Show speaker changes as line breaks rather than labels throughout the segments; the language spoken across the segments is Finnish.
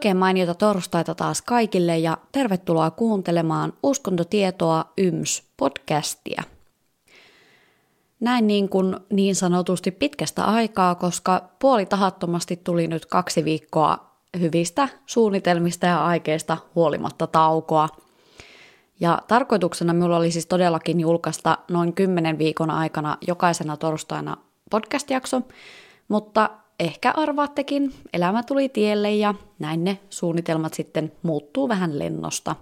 Oikein mainiota torstaita taas kaikille ja tervetuloa kuuntelemaan Uskontotietoa YMS podcastia. Näin niin kuin niin sanotusti pitkästä aikaa, koska puoli tahattomasti tuli nyt kaksi viikkoa hyvistä suunnitelmista ja aikeista huolimatta taukoa. Ja tarkoituksena minulla oli siis todellakin julkaista noin 10 viikon aikana jokaisena torstaina podcast-jakso, mutta ehkä arvaattekin, elämä tuli tielle ja näin ne suunnitelmat sitten muuttuu vähän lennosta.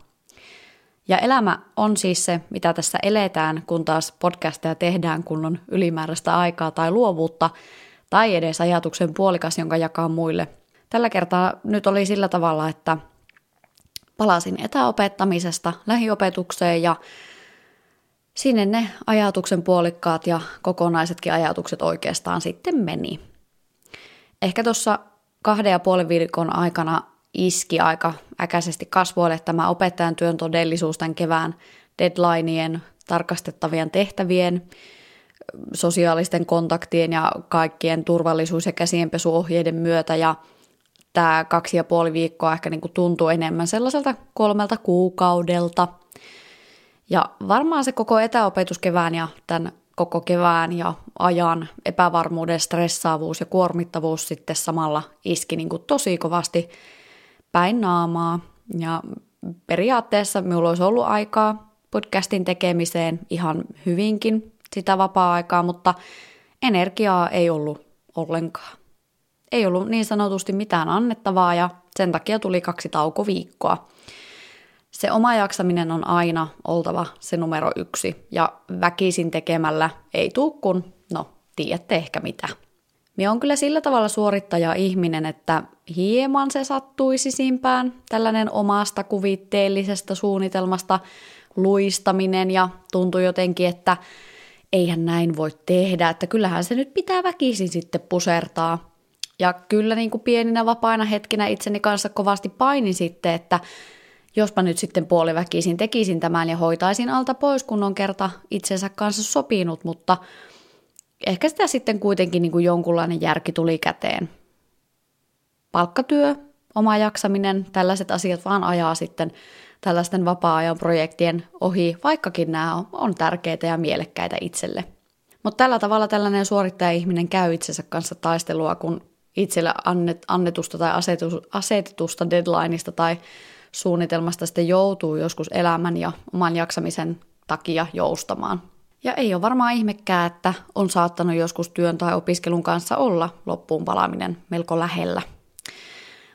Ja elämä on siis se, mitä tässä eletään, kun taas podcasteja tehdään, kun on ylimääräistä aikaa tai luovuutta, tai edes ajatuksen puolikas, jonka jakaa muille. Tällä kertaa nyt oli sillä tavalla, että palasin etäopettamisesta lähiopetukseen ja sinne ne ajatuksen puolikkaat ja kokonaisetkin ajatukset oikeastaan sitten meni. Ehkä kahden ja puolen viikon aikana iski aika äkäisesti kasvoille tämä opettajan työn todellisuus tämän kevään deadlineien, tarkastettavien tehtävien, sosiaalisten kontaktien ja kaikkien turvallisuus- ja käsienpesuohjeiden myötä ja tämä kaksi ja puoli viikkoa ehkä niin kuin tuntuu enemmän sellaiselta kolmelta kuukaudelta. Ja varmaan se koko etäopetuskevään ja tämän koko kevään ja ajan epävarmuuden stressaavuus ja kuormittavuus sitten samalla iski niin kuin tosi kovasti päin naamaa. Ja periaatteessa minulla olisi ollut aikaa podcastin tekemiseen ihan hyvinkin sitä vapaa-aikaa, mutta energiaa ei ollut ollenkaan. Ei ollut niin sanotusti mitään annettavaa ja sen takia tuli kaksi taukoviikkoa. Se oma jaksaminen on aina oltava se numero yksi ja väkisin tekemällä ei tuu kun, no tiedätte ehkä mitä. Minä on kyllä sillä tavalla suorittaja ihminen, että hieman se sattuisi simpään, tällainen omasta kuvitteellisesta suunnitelmasta luistaminen ja tuntui jotenkin, että eihän näin voi tehdä, että kyllähän se nyt pitää väkisin sitten pusertaa. Ja kyllä niin kuin pieninä vapaina hetkinä itseni kanssa kovasti painin sitten, että jospa nyt sitten puoliväkisin tekisin tämän ja hoitaisin alta pois, kun on kerta itsensä kanssa sopinut, mutta ehkä sitä sitten kuitenkin niin kuin jonkunlainen järki tuli käteen. Palkkatyö, oma jaksaminen, tällaiset asiat vaan ajaa sitten tällaisten vapaa-ajan projektien ohi, vaikkakin nämä on, on tärkeitä ja mielekkäitä itselle. Mutta tällä tavalla tällainen suorittaja-ihminen käy itsensä kanssa taistelua, kun itselle annet, annetusta tai asetetusta deadlineista tai suunnitelmasta sitten joutuu joskus elämän ja oman jaksamisen takia joustamaan. Ja ei ole varmaan ihmekään, että on saattanut joskus työn tai opiskelun kanssa olla loppuun palaaminen melko lähellä.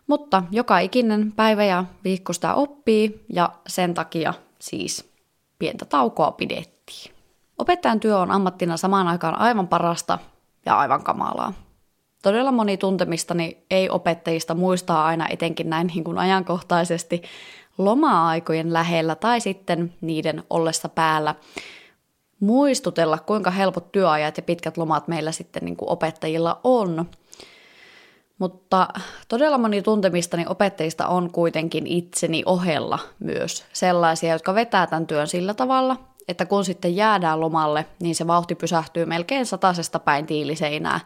Mutta joka ikinen päivä ja viikko sitä oppii ja sen takia siis pientä taukoa pidettiin. Opettajan työ on ammattina samaan aikaan aivan parasta ja aivan kamalaa. Todella moni tuntemistani ei-opettajista muistaa aina etenkin näin niin kuin ajankohtaisesti loma-aikojen lähellä tai sitten niiden ollessa päällä muistutella, kuinka helpot työajat ja pitkät lomat meillä sitten niin kuin opettajilla on. Mutta todella moni tuntemistani opettajista on kuitenkin itseni ohella myös sellaisia, jotka vetää tämän työn sillä tavalla, että kun sitten jäädään lomalle, niin se vauhti pysähtyy melkein satasesta päin tiiliseinää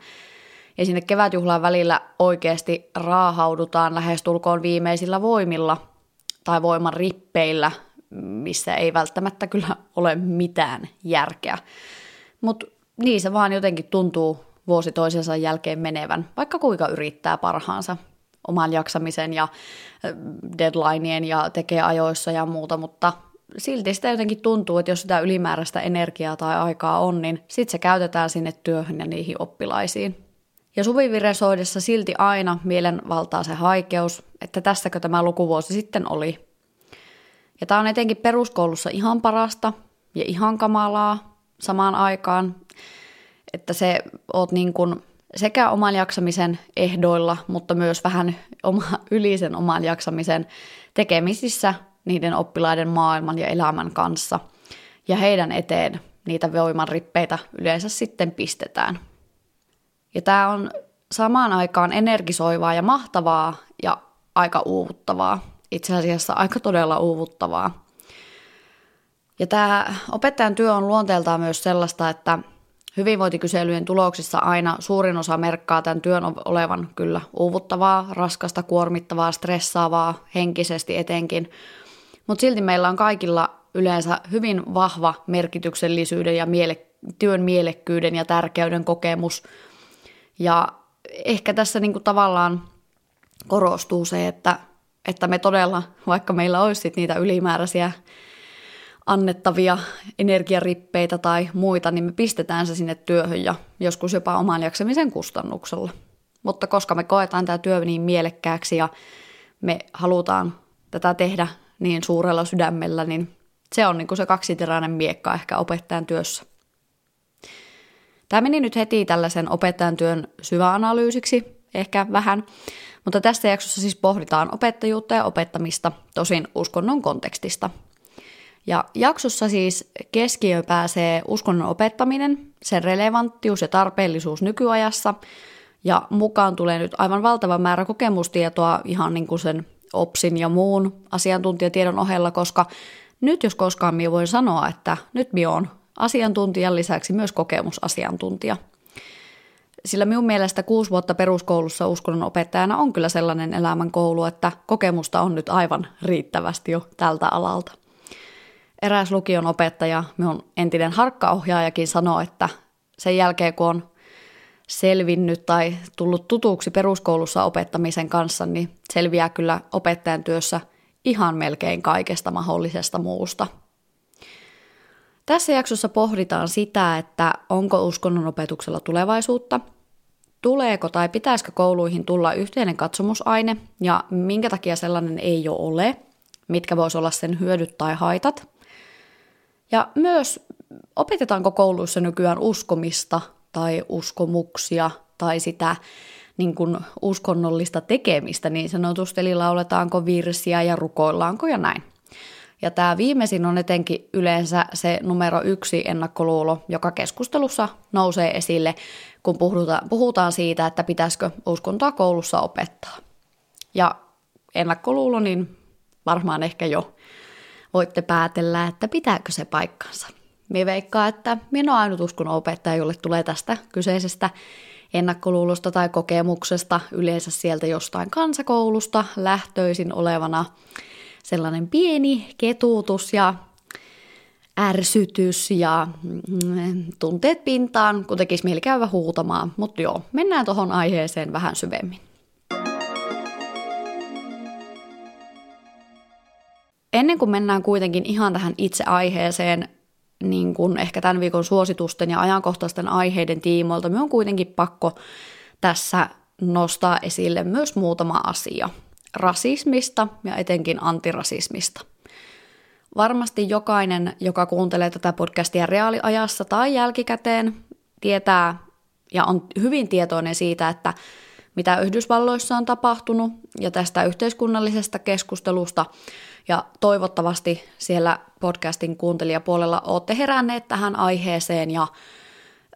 ja sinne kevätjuhlaan välillä oikeasti raahaudutaan lähestulkoon viimeisillä voimilla tai voiman rippeillä, missä ei välttämättä kyllä ole mitään järkeä. Mutta niin se vaan jotenkin tuntuu vuosi toisensa jälkeen menevän, vaikka kuinka yrittää parhaansa oman jaksamisen ja deadlineien ja tekee ajoissa ja muuta, mutta silti sitä jotenkin tuntuu, että jos sitä ylimääräistä energiaa tai aikaa on, niin sitten se käytetään sinne työhön ja niihin oppilaisiin. Ja suviviresoidessa silti aina mielen valtaa se haikeus, että tässäkö tämä lukuvuosi sitten oli. Ja tämä on etenkin peruskoulussa ihan parasta ja ihan kamalaa samaan aikaan, että se oot niin kuin sekä oman jaksamisen ehdoilla, mutta myös vähän oma, ylisen oman jaksamisen tekemisissä niiden oppilaiden maailman ja elämän kanssa. Ja heidän eteen niitä voimanrippeitä yleensä sitten pistetään. Ja tämä on samaan aikaan energisoivaa ja mahtavaa ja aika uuvuttavaa. Itse asiassa aika todella uuvuttavaa. Ja tämä opettajan työ on luonteeltaan myös sellaista, että Hyvinvointikyselyjen tuloksissa aina suurin osa merkkaa tämän työn olevan kyllä uuvuttavaa, raskasta, kuormittavaa, stressaavaa, henkisesti etenkin. Mutta silti meillä on kaikilla yleensä hyvin vahva merkityksellisyyden ja miele- työn mielekkyyden ja tärkeyden kokemus. Ja ehkä tässä niinku tavallaan korostuu se, että, että me todella, vaikka meillä olisi niitä ylimääräisiä annettavia energiarippeitä tai muita, niin me pistetään se sinne työhön ja joskus jopa oman jaksamisen kustannuksella. Mutta koska me koetaan tämä työ niin mielekkääksi ja me halutaan tätä tehdä niin suurella sydämellä, niin se on niin kuin se kaksiteräinen miekka ehkä opettajan työssä. Tämä meni nyt heti tällaisen opettajan työn syväanalyysiksi, ehkä vähän, mutta tässä jaksossa siis pohditaan opettajuutta ja opettamista, tosin uskonnon kontekstista – ja jaksossa siis keskiö pääsee uskonnon opettaminen, sen relevanttius ja tarpeellisuus nykyajassa, ja mukaan tulee nyt aivan valtava määrä kokemustietoa ihan niin kuin sen OPSin ja muun asiantuntijatiedon ohella, koska nyt jos koskaan minä voin sanoa, että nyt minä olen asiantuntijan lisäksi myös kokemusasiantuntija. Sillä minun mielestä kuusi vuotta peruskoulussa uskonnon opettajana on kyllä sellainen elämänkoulu, että kokemusta on nyt aivan riittävästi jo tältä alalta eräs lukion opettaja, minun entinen harkkaohjaajakin sanoi, että sen jälkeen kun on selvinnyt tai tullut tutuksi peruskoulussa opettamisen kanssa, niin selviää kyllä opettajan työssä ihan melkein kaikesta mahdollisesta muusta. Tässä jaksossa pohditaan sitä, että onko uskonnon opetuksella tulevaisuutta, tuleeko tai pitäisikö kouluihin tulla yhteinen katsomusaine ja minkä takia sellainen ei jo ole, mitkä voisi olla sen hyödyt tai haitat – ja myös opetetaanko kouluissa nykyään uskomista tai uskomuksia tai sitä niin kuin uskonnollista tekemistä niin sanotusti, eli lauletaanko virsiä ja rukoillaanko ja näin. Ja tämä viimeisin on etenkin yleensä se numero yksi ennakkoluulo, joka keskustelussa nousee esille, kun puhutaan, siitä, että pitäisikö uskontoa koulussa opettaa. Ja ennakkoluulo, niin varmaan ehkä jo voitte päätellä, että pitääkö se paikkansa. Me veikkaa, että minä olen ainut uskon opettaja, jolle tulee tästä kyseisestä ennakkoluulosta tai kokemuksesta yleensä sieltä jostain kansakoulusta lähtöisin olevana sellainen pieni ketuutus ja ärsytys ja mm, tunteet pintaan, kun tekisi mieli käydä huutamaan. Mutta joo, mennään tuohon aiheeseen vähän syvemmin. Ennen kuin mennään kuitenkin ihan tähän itse aiheeseen, niin kuin ehkä tämän viikon suositusten ja ajankohtaisten aiheiden tiimoilta, me on kuitenkin pakko tässä nostaa esille myös muutama asia rasismista ja etenkin antirasismista. Varmasti jokainen, joka kuuntelee tätä podcastia reaaliajassa tai jälkikäteen, tietää ja on hyvin tietoinen siitä, että mitä Yhdysvalloissa on tapahtunut ja tästä yhteiskunnallisesta keskustelusta ja toivottavasti siellä podcastin kuuntelijapuolella olette heränneet tähän aiheeseen ja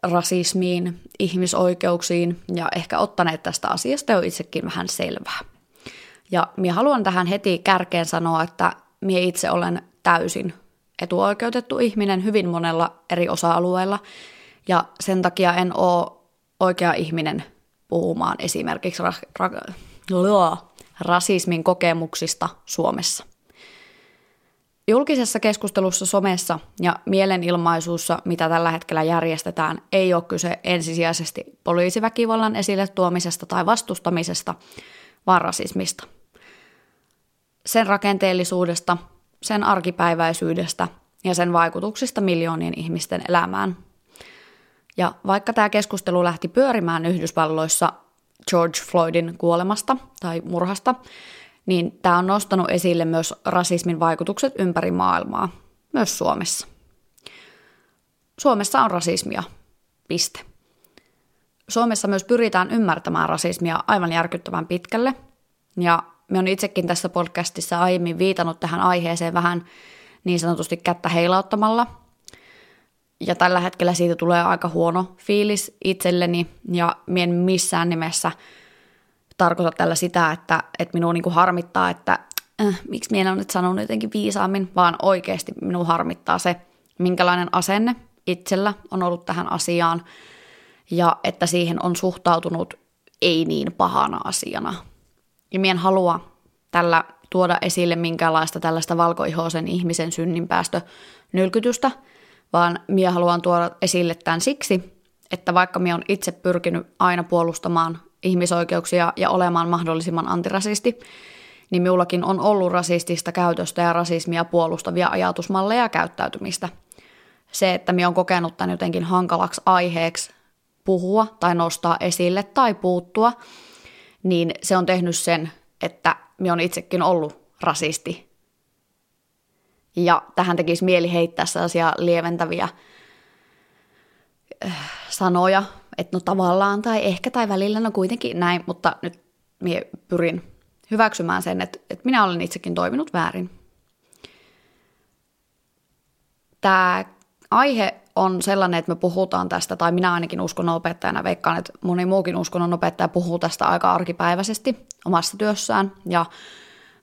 rasismiin, ihmisoikeuksiin ja ehkä ottaneet tästä asiasta jo itsekin vähän selvää. Ja minä haluan tähän heti kärkeen sanoa, että minä itse olen täysin etuoikeutettu ihminen hyvin monella eri osa-alueella ja sen takia en ole oikea ihminen puhumaan esimerkiksi ra- ra- rasismin kokemuksista Suomessa. Julkisessa keskustelussa somessa ja mielenilmaisuussa, mitä tällä hetkellä järjestetään, ei ole kyse ensisijaisesti poliisiväkivallan esille tuomisesta tai vastustamisesta, vaan rasismista. Sen rakenteellisuudesta, sen arkipäiväisyydestä ja sen vaikutuksista miljoonien ihmisten elämään. Ja vaikka tämä keskustelu lähti pyörimään Yhdysvalloissa George Floydin kuolemasta tai murhasta, niin tämä on nostanut esille myös rasismin vaikutukset ympäri maailmaa, myös Suomessa. Suomessa on rasismia, piste. Suomessa myös pyritään ymmärtämään rasismia aivan järkyttävän pitkälle, ja me on itsekin tässä podcastissa aiemmin viitannut tähän aiheeseen vähän niin sanotusti kättä heilauttamalla, ja tällä hetkellä siitä tulee aika huono fiilis itselleni, ja mien missään nimessä – tarkoita tällä sitä, että, että minua niin kuin harmittaa, että äh, miksi minä en nyt sanonut jotenkin viisaammin, vaan oikeasti minua harmittaa se, minkälainen asenne itsellä on ollut tähän asiaan ja että siihen on suhtautunut ei niin pahana asiana. Ja mien halua tällä tuoda esille minkäänlaista tällaista valkoihoisen ihmisen synninpäästö nylkytystä, vaan minä haluan tuoda esille tämän siksi, että vaikka minä olen itse pyrkinyt aina puolustamaan ihmisoikeuksia ja olemaan mahdollisimman antirasisti, niin minullakin on ollut rasistista käytöstä ja rasismia puolustavia ajatusmalleja ja käyttäytymistä. Se, että minä olen kokenut tämän jotenkin hankalaksi aiheeksi puhua tai nostaa esille tai puuttua, niin se on tehnyt sen, että minä olen itsekin ollut rasisti. Ja tähän tekisi mieli heittää sellaisia lieventäviä äh, sanoja, että no tavallaan tai ehkä tai välillä no kuitenkin näin, mutta nyt minä pyrin hyväksymään sen, että, että minä olen itsekin toiminut väärin. Tämä aihe on sellainen, että me puhutaan tästä, tai minä ainakin uskonnon opettajana veikkaan, että moni muukin uskonnon opettaja puhuu tästä aika arkipäiväisesti omassa työssään, ja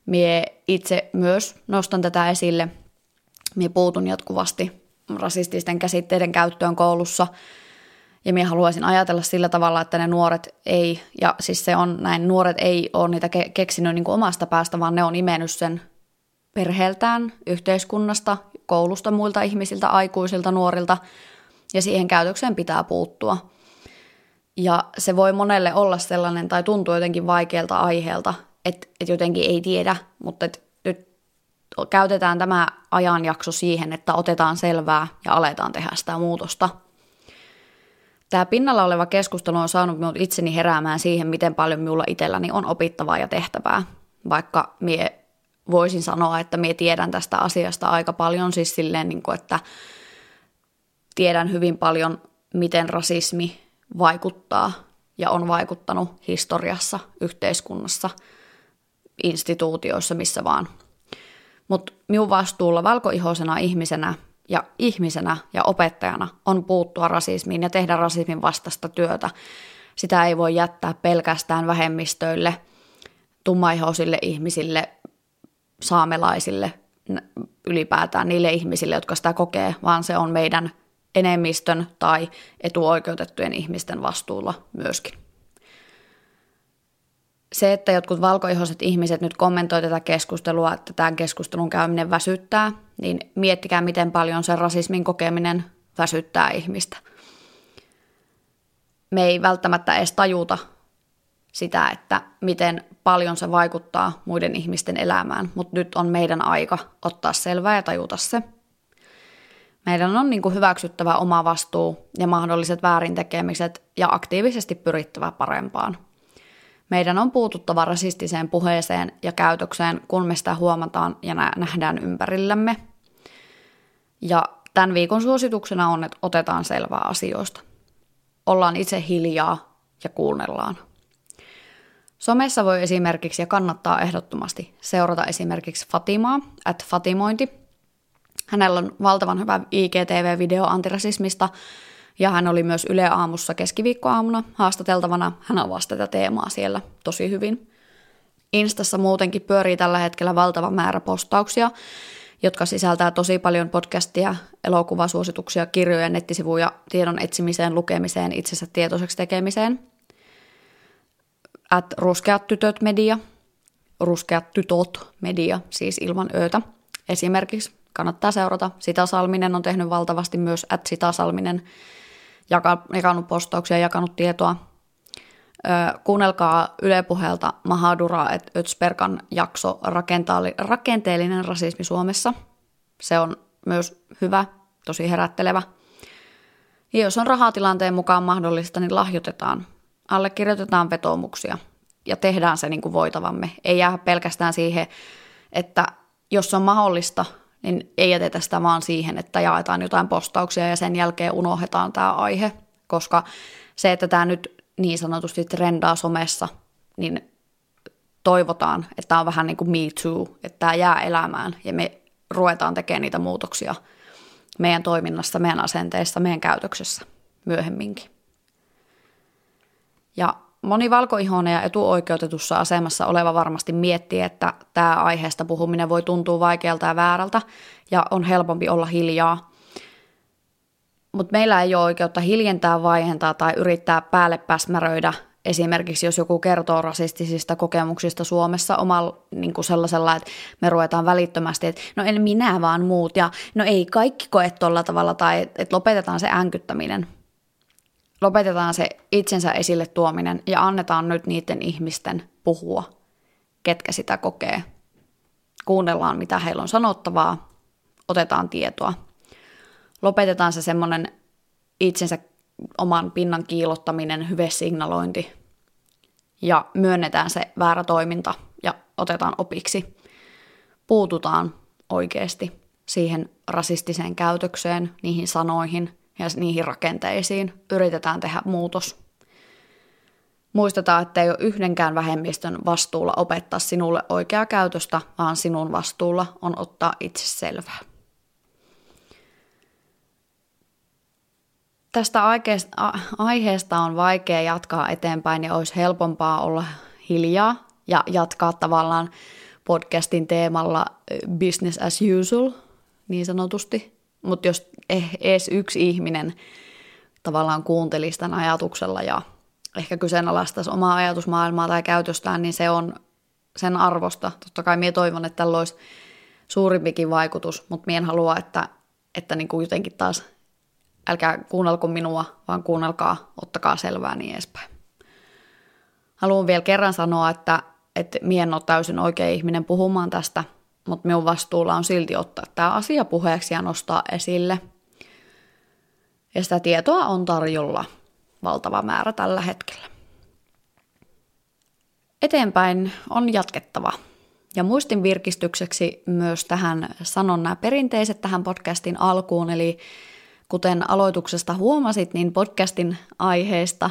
mie itse myös nostan tätä esille. Mie puutun jatkuvasti rasististen käsitteiden käyttöön koulussa, ja minä haluaisin ajatella sillä tavalla, että ne nuoret ei, ja siis se on näin, nuoret ei ole niitä ke- keksinyt niin omasta päästä, vaan ne on imennyt sen perheeltään, yhteiskunnasta, koulusta, muilta ihmisiltä, aikuisilta, nuorilta, ja siihen käytökseen pitää puuttua. Ja se voi monelle olla sellainen, tai tuntuu jotenkin vaikealta aiheelta, että, että jotenkin ei tiedä, mutta että nyt käytetään tämä ajanjakso siihen, että otetaan selvää ja aletaan tehdä sitä muutosta – Tämä pinnalla oleva keskustelu on saanut minut itseni heräämään siihen, miten paljon minulla itselläni on opittavaa ja tehtävää, vaikka mie voisin sanoa, että mie tiedän tästä asiasta aika paljon, siis silleen, niin kuin, että tiedän hyvin paljon, miten rasismi vaikuttaa ja on vaikuttanut historiassa, yhteiskunnassa, instituutioissa, missä vaan. Mutta minun vastuulla valkoihoisena ihmisenä ja ihmisenä ja opettajana on puuttua rasismiin ja tehdä rasismin vastaista työtä. Sitä ei voi jättää pelkästään vähemmistöille, tummaihoisille ihmisille, saamelaisille, ylipäätään niille ihmisille, jotka sitä kokee, vaan se on meidän enemmistön tai etuoikeutettujen ihmisten vastuulla myöskin se, että jotkut valkoihoiset ihmiset nyt kommentoi tätä keskustelua, että tämän keskustelun käyminen väsyttää, niin miettikää, miten paljon se rasismin kokeminen väsyttää ihmistä. Me ei välttämättä edes tajuta sitä, että miten paljon se vaikuttaa muiden ihmisten elämään, mutta nyt on meidän aika ottaa selvää ja tajuta se. Meidän on niin kuin hyväksyttävä oma vastuu ja mahdolliset väärintekemiset ja aktiivisesti pyrittävä parempaan – meidän on puututtava rasistiseen puheeseen ja käytökseen, kun me sitä huomataan ja nähdään ympärillämme. Ja tämän viikon suosituksena on, että otetaan selvää asioista. Ollaan itse hiljaa ja kuunnellaan. Somessa voi esimerkiksi ja kannattaa ehdottomasti seurata esimerkiksi Fatimaa, at Fatimointi. Hänellä on valtavan hyvä IGTV-video antirasismista, ja hän oli myös Yle Aamussa keskiviikkoaamuna haastateltavana. Hän avasi tätä teemaa siellä tosi hyvin. Instassa muutenkin pyörii tällä hetkellä valtava määrä postauksia, jotka sisältää tosi paljon podcastia, elokuvasuosituksia, kirjoja, nettisivuja, tiedon etsimiseen, lukemiseen, itsensä tietoiseksi tekemiseen. At ruskeat tytöt media, ruskeat tytot media, siis ilman öötä. Esimerkiksi kannattaa seurata. Sita Salminen on tehnyt valtavasti myös at Sita Salminen jakanut postauksia, jakanut tietoa. kuunnelkaa Yle Puhelta Mahadura et Ötsperkan jakso Rakenteellinen rasismi Suomessa. Se on myös hyvä, tosi herättelevä. Ja jos on rahatilanteen mukaan mahdollista, niin lahjoitetaan. Allekirjoitetaan vetoomuksia ja tehdään se niin kuin voitavamme. Ei jää pelkästään siihen, että jos on mahdollista, niin ei jätetä sitä vaan siihen, että jaetaan jotain postauksia ja sen jälkeen unohdetaan tämä aihe, koska se, että tämä nyt niin sanotusti trendaa somessa, niin toivotaan, että tämä on vähän niin kuin me too, että tämä jää elämään ja me ruvetaan tekemään niitä muutoksia meidän toiminnassa, meidän asenteissa, meidän käytöksessä myöhemminkin. Ja Moni valkoihoinen ja etuoikeutetussa asemassa oleva varmasti miettii, että tämä aiheesta puhuminen voi tuntua vaikealta ja väärältä ja on helpompi olla hiljaa. Mutta meillä ei ole oikeutta hiljentää, vaihentaa tai yrittää päälle päsmäröidä esimerkiksi jos joku kertoo rasistisista kokemuksista Suomessa omalla niin kuin sellaisella, että me ruvetaan välittömästi, että no en minä vaan muut ja no ei kaikki koe tuolla tavalla tai että lopetetaan se änkyttäminen. Lopetetaan se itsensä esille tuominen ja annetaan nyt niiden ihmisten puhua, ketkä sitä kokee. Kuunnellaan, mitä heillä on sanottavaa, otetaan tietoa. Lopetetaan se semmoinen itsensä oman pinnan kiilottaminen, hyvesignalointi ja myönnetään se väärä toiminta ja otetaan opiksi. Puututaan oikeasti siihen rasistiseen käytökseen, niihin sanoihin ja niihin rakenteisiin. Yritetään tehdä muutos. Muistetaan, että ei ole yhdenkään vähemmistön vastuulla opettaa sinulle oikeaa käytöstä, vaan sinun vastuulla on ottaa itse selvää. tästä aiheesta on vaikea jatkaa eteenpäin ja olisi helpompaa olla hiljaa ja jatkaa tavallaan podcastin teemalla business as usual, niin sanotusti. Mutta jos eh, edes yksi ihminen tavallaan kuuntelisi tämän ajatuksella ja ehkä kyseenalaistaisi omaa ajatusmaailmaa tai käytöstään, niin se on sen arvosta. Totta kai minä toivon, että tällä olisi suurimpikin vaikutus, mutta minä en halua, että, että niin kuin jotenkin taas älkää kuunnelko minua, vaan kuunnelkaa, ottakaa selvää niin edespäin. Haluan vielä kerran sanoa, että, että mie en ole täysin oikea ihminen puhumaan tästä, mutta minun vastuulla on silti ottaa tämä asia puheeksi ja nostaa esille. Ja sitä tietoa on tarjolla valtava määrä tällä hetkellä. Eteenpäin on jatkettava. Ja muistin virkistykseksi myös tähän sanon nämä perinteiset tähän podcastin alkuun, eli Kuten aloituksesta huomasit, niin podcastin aiheesta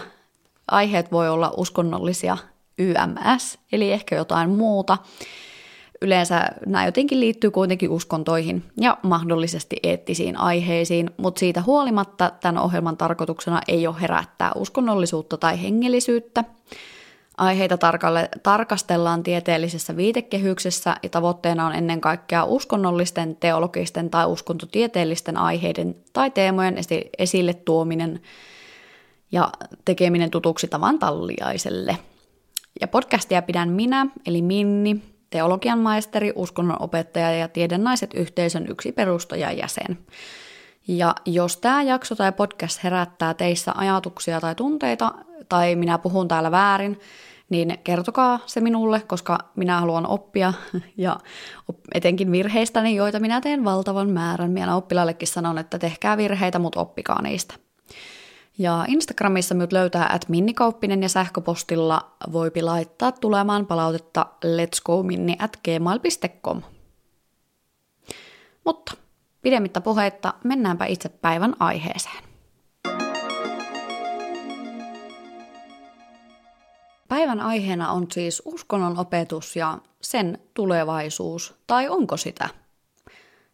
aiheet voi olla uskonnollisia YMS, eli ehkä jotain muuta. Yleensä nämä jotenkin liittyy kuitenkin uskontoihin ja mahdollisesti eettisiin aiheisiin, mutta siitä huolimatta tämän ohjelman tarkoituksena ei ole herättää uskonnollisuutta tai hengellisyyttä, Aiheita tarkalle, tarkastellaan tieteellisessä viitekehyksessä ja tavoitteena on ennen kaikkea uskonnollisten, teologisten tai uskontotieteellisten aiheiden tai teemojen esille tuominen ja tekeminen tutuksi tavan talliaiselle. Ja podcastia pidän minä, eli Minni, teologian maisteri, uskonnon opettaja ja tiedennaiset yhteisön yksi perustajajäsen. Ja jos tämä jakso tai podcast herättää teissä ajatuksia tai tunteita, tai minä puhun täällä väärin, niin kertokaa se minulle, koska minä haluan oppia ja etenkin virheistäni, joita minä teen valtavan määrän. Minä oppilaillekin sanon, että tehkää virheitä, mutta oppikaa niistä. Ja Instagramissa minut löytää at minnikauppinen ja sähköpostilla voipi laittaa tulemaan palautetta letsgominni at gmail.com. Mutta pidemmittä puheitta mennäänpä itse päivän aiheeseen. Päivän aiheena on siis uskonnon opetus ja sen tulevaisuus, tai onko sitä?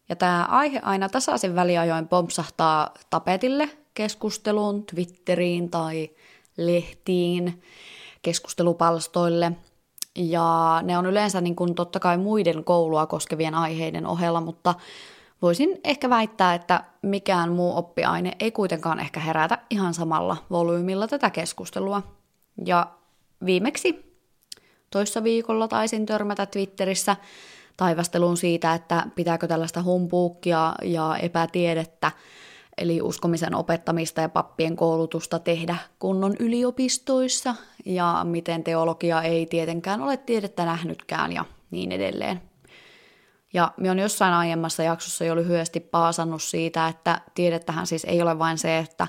Ja tämä aihe aina tasaisin väliajoin pompsahtaa tapetille keskusteluun, Twitteriin tai lehtiin, keskustelupalstoille. Ja ne on yleensä niin kuin totta kai muiden koulua koskevien aiheiden ohella, mutta voisin ehkä väittää, että mikään muu oppiaine ei kuitenkaan ehkä herätä ihan samalla volyymilla tätä keskustelua. Ja viimeksi toissa viikolla taisin törmätä Twitterissä taivasteluun siitä, että pitääkö tällaista humpuukkia ja epätiedettä, eli uskomisen opettamista ja pappien koulutusta tehdä kunnon yliopistoissa, ja miten teologia ei tietenkään ole tiedettä nähnytkään ja niin edelleen. Ja minä olen jossain aiemmassa jaksossa jo lyhyesti paasannut siitä, että tiedettähän siis ei ole vain se, että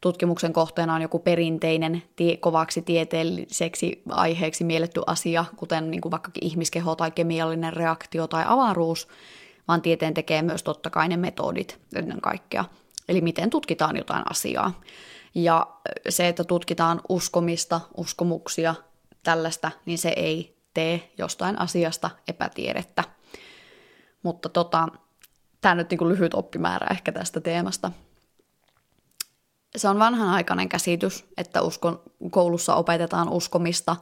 tutkimuksen kohteena on joku perinteinen tie, kovaksi tieteelliseksi aiheeksi mielletty asia, kuten niin kuin vaikkakin ihmiskeho tai kemiallinen reaktio tai avaruus, vaan tieteen tekee myös totta kai ne metodit ennen kaikkea. Eli miten tutkitaan jotain asiaa. Ja se, että tutkitaan uskomista, uskomuksia, tällaista, niin se ei tee jostain asiasta epätiedettä. Mutta tota, tämä nyt niin kuin lyhyt oppimäärä ehkä tästä teemasta se on vanhanaikainen käsitys, että uskon, koulussa opetetaan uskomista,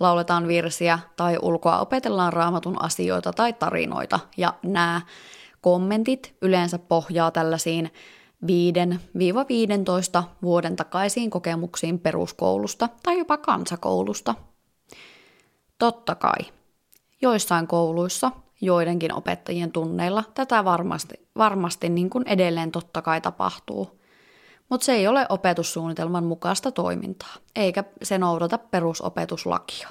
lauletaan virsiä tai ulkoa opetellaan raamatun asioita tai tarinoita. Ja nämä kommentit yleensä pohjaa tällaisiin 5-15 vuoden takaisiin kokemuksiin peruskoulusta tai jopa kansakoulusta. Totta kai, joissain kouluissa, joidenkin opettajien tunneilla tätä varmasti, varmasti niin kuin edelleen totta kai tapahtuu. Mutta se ei ole opetussuunnitelman mukaista toimintaa, eikä se noudata perusopetuslakia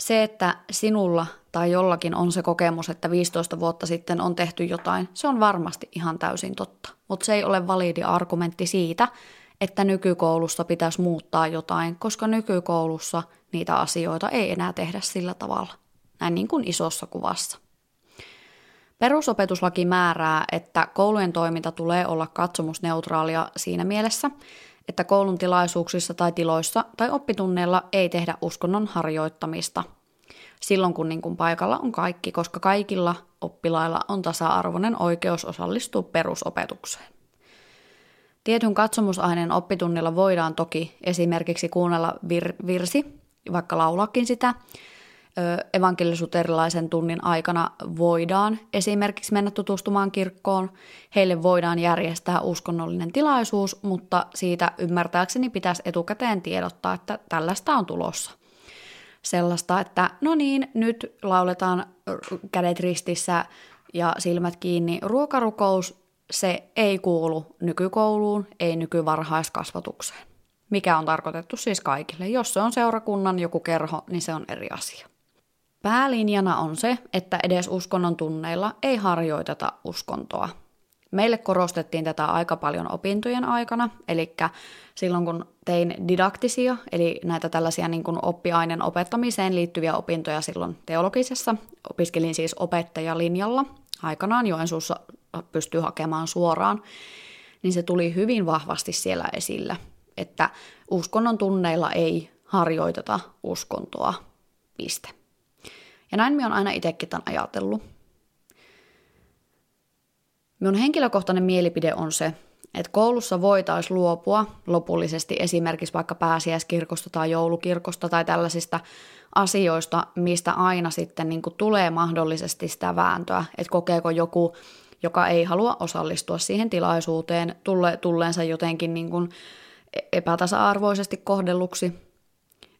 se, että sinulla tai jollakin on se kokemus, että 15 vuotta sitten on tehty jotain, se on varmasti ihan täysin totta. Mutta se ei ole validi argumentti siitä, että nykykoulussa pitäisi muuttaa jotain, koska nykykoulussa niitä asioita ei enää tehdä sillä tavalla. Näin niin kuin isossa kuvassa. Perusopetuslaki määrää, että koulujen toiminta tulee olla katsomusneutraalia siinä mielessä, että koulun tilaisuuksissa tai tiloissa tai oppitunneilla ei tehdä uskonnon harjoittamista silloin, kun niin kuin paikalla on kaikki, koska kaikilla oppilailla on tasa-arvoinen oikeus osallistua perusopetukseen. Tietyn katsomusaineen oppitunnilla voidaan toki esimerkiksi kuunnella vir- virsi, vaikka laulakin sitä, evankelisuterilaisen tunnin aikana voidaan esimerkiksi mennä tutustumaan kirkkoon. Heille voidaan järjestää uskonnollinen tilaisuus, mutta siitä ymmärtääkseni pitäisi etukäteen tiedottaa, että tällaista on tulossa. Sellaista, että no niin, nyt lauletaan kädet ristissä ja silmät kiinni. Ruokarukous, se ei kuulu nykykouluun, ei nykyvarhaiskasvatukseen mikä on tarkoitettu siis kaikille. Jos se on seurakunnan joku kerho, niin se on eri asia. Päälinjana on se, että edes uskonnon tunneilla ei harjoiteta uskontoa. Meille korostettiin tätä aika paljon opintojen aikana, eli silloin kun tein didaktisia, eli näitä tällaisia niin kuin oppiaineen opettamiseen liittyviä opintoja silloin teologisessa, opiskelin siis opettajalinjalla, aikanaan Joensuussa pystyy hakemaan suoraan, niin se tuli hyvin vahvasti siellä esille, että uskonnon tunneilla ei harjoiteta uskontoa, piste. Ja näin minä olen aina itsekin tämän ajatellut. Minun henkilökohtainen mielipide on se, että koulussa voitaisiin luopua lopullisesti esimerkiksi vaikka pääsiäiskirkosta tai joulukirkosta tai tällaisista asioista, mistä aina sitten niin kuin tulee mahdollisesti sitä vääntöä, että kokeeko joku, joka ei halua osallistua siihen tilaisuuteen, tulle, tulleensa jotenkin niin kuin epätasa-arvoisesti kohdelluksi.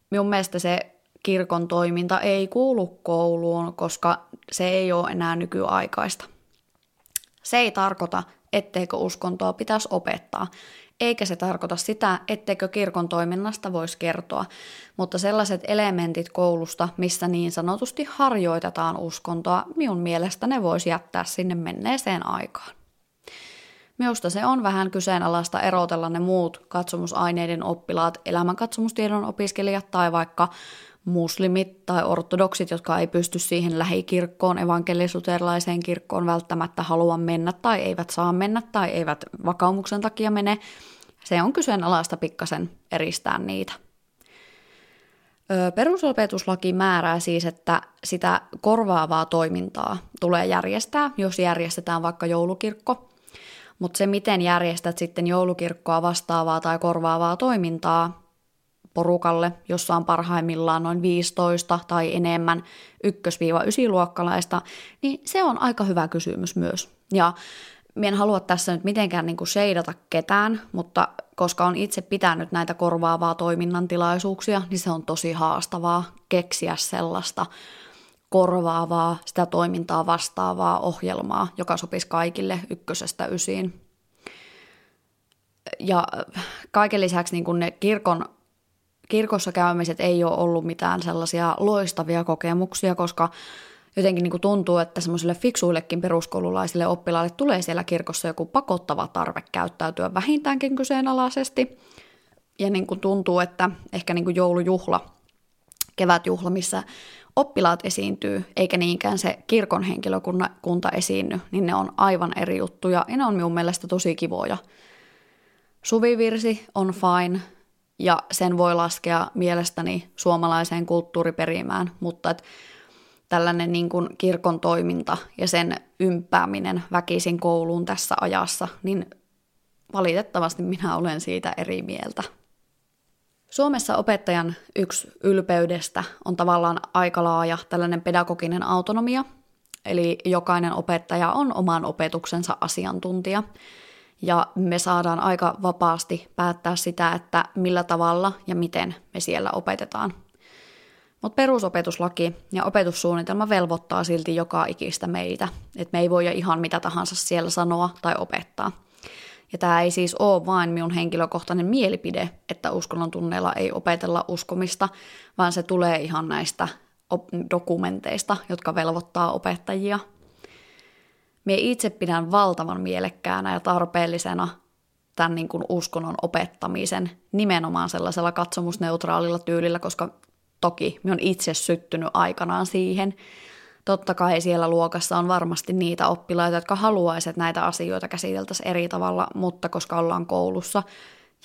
Minun mielestä se kirkon toiminta ei kuulu kouluun, koska se ei ole enää nykyaikaista. Se ei tarkoita, etteikö uskontoa pitäisi opettaa, eikä se tarkoita sitä, etteikö kirkon toiminnasta voisi kertoa, mutta sellaiset elementit koulusta, missä niin sanotusti harjoitetaan uskontoa, minun mielestä ne voisi jättää sinne menneeseen aikaan. Minusta se on vähän kyseenalaista erotella ne muut katsomusaineiden oppilaat, elämänkatsomustiedon opiskelijat tai vaikka muslimit tai ortodoksit, jotka ei pysty siihen lähikirkkoon, evankelisuterilaiseen kirkkoon välttämättä halua mennä tai eivät saa mennä tai eivät vakaumuksen takia mene. Se on kyseenalaista pikkasen eristää niitä. Perusopetuslaki määrää siis, että sitä korvaavaa toimintaa tulee järjestää, jos järjestetään vaikka joulukirkko. Mutta se, miten järjestät sitten joulukirkkoa vastaavaa tai korvaavaa toimintaa, porukalle, jossa on parhaimmillaan noin 15 tai enemmän ykkös-ysiluokkalaista, niin se on aika hyvä kysymys myös. Ja en halua tässä nyt mitenkään niin kuin sheidata ketään, mutta koska on itse pitänyt näitä korvaavaa toiminnan tilaisuuksia, niin se on tosi haastavaa keksiä sellaista korvaavaa, sitä toimintaa vastaavaa ohjelmaa, joka sopisi kaikille ykkösestä ysiin. Ja kaiken lisäksi niin kuin ne kirkon kirkossa käymiset ei ole ollut mitään sellaisia loistavia kokemuksia, koska jotenkin niin kuin tuntuu, että semmoisille fiksuillekin peruskoululaisille oppilaille tulee siellä kirkossa joku pakottava tarve käyttäytyä vähintäänkin kyseenalaisesti. Ja niin kuin tuntuu, että ehkä niin kuin joulujuhla, kevätjuhla, missä oppilaat esiintyy, eikä niinkään se kirkon henkilökunta esiinny, niin ne on aivan eri juttuja ja ne on minun mielestä tosi kivoja. Suvivirsi on fine, ja sen voi laskea mielestäni suomalaiseen kulttuuriperimään, mutta et tällainen niin kuin kirkon toiminta ja sen ympääminen väkisin kouluun tässä ajassa, niin valitettavasti minä olen siitä eri mieltä. Suomessa opettajan yksi ylpeydestä on tavallaan aika laaja tällainen pedagoginen autonomia, Eli jokainen opettaja on oman opetuksensa asiantuntija. Ja me saadaan aika vapaasti päättää sitä, että millä tavalla ja miten me siellä opetetaan. Mutta perusopetuslaki ja opetussuunnitelma velvoittaa silti joka ikistä meitä, että me ei voi ihan mitä tahansa siellä sanoa tai opettaa. Ja tämä ei siis ole vain minun henkilökohtainen mielipide, että uskonnon tunneilla ei opetella uskomista, vaan se tulee ihan näistä dokumenteista, jotka velvoittaa opettajia. Mie itse pidän valtavan mielekkäänä ja tarpeellisena tämän niin kuin uskonnon opettamisen nimenomaan sellaisella katsomusneutraalilla tyylillä, koska toki minä olen itse syttynyt aikanaan siihen. Totta kai siellä luokassa on varmasti niitä oppilaita, jotka haluaisivat, näitä asioita käsiteltäisiin eri tavalla, mutta koska ollaan koulussa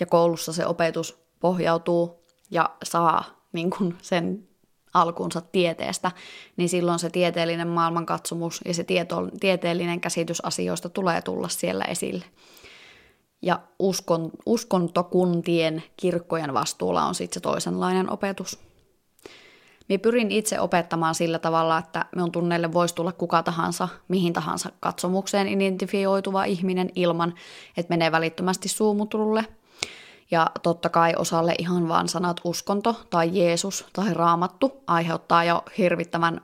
ja koulussa se opetus pohjautuu ja saa niin kuin sen alkunsa tieteestä, niin silloin se tieteellinen maailmankatsomus ja se tieto, tieteellinen käsitys asioista tulee tulla siellä esille. Ja uskon, uskontokuntien kirkkojen vastuulla on sitten se toisenlainen opetus. Minä pyrin itse opettamaan sillä tavalla, että minun tunneille voisi tulla kuka tahansa, mihin tahansa katsomukseen identifioituva ihminen ilman, että menee välittömästi suumutrulle. Ja totta kai osalle ihan vaan sanat uskonto tai Jeesus tai raamattu aiheuttaa jo hirvittävän,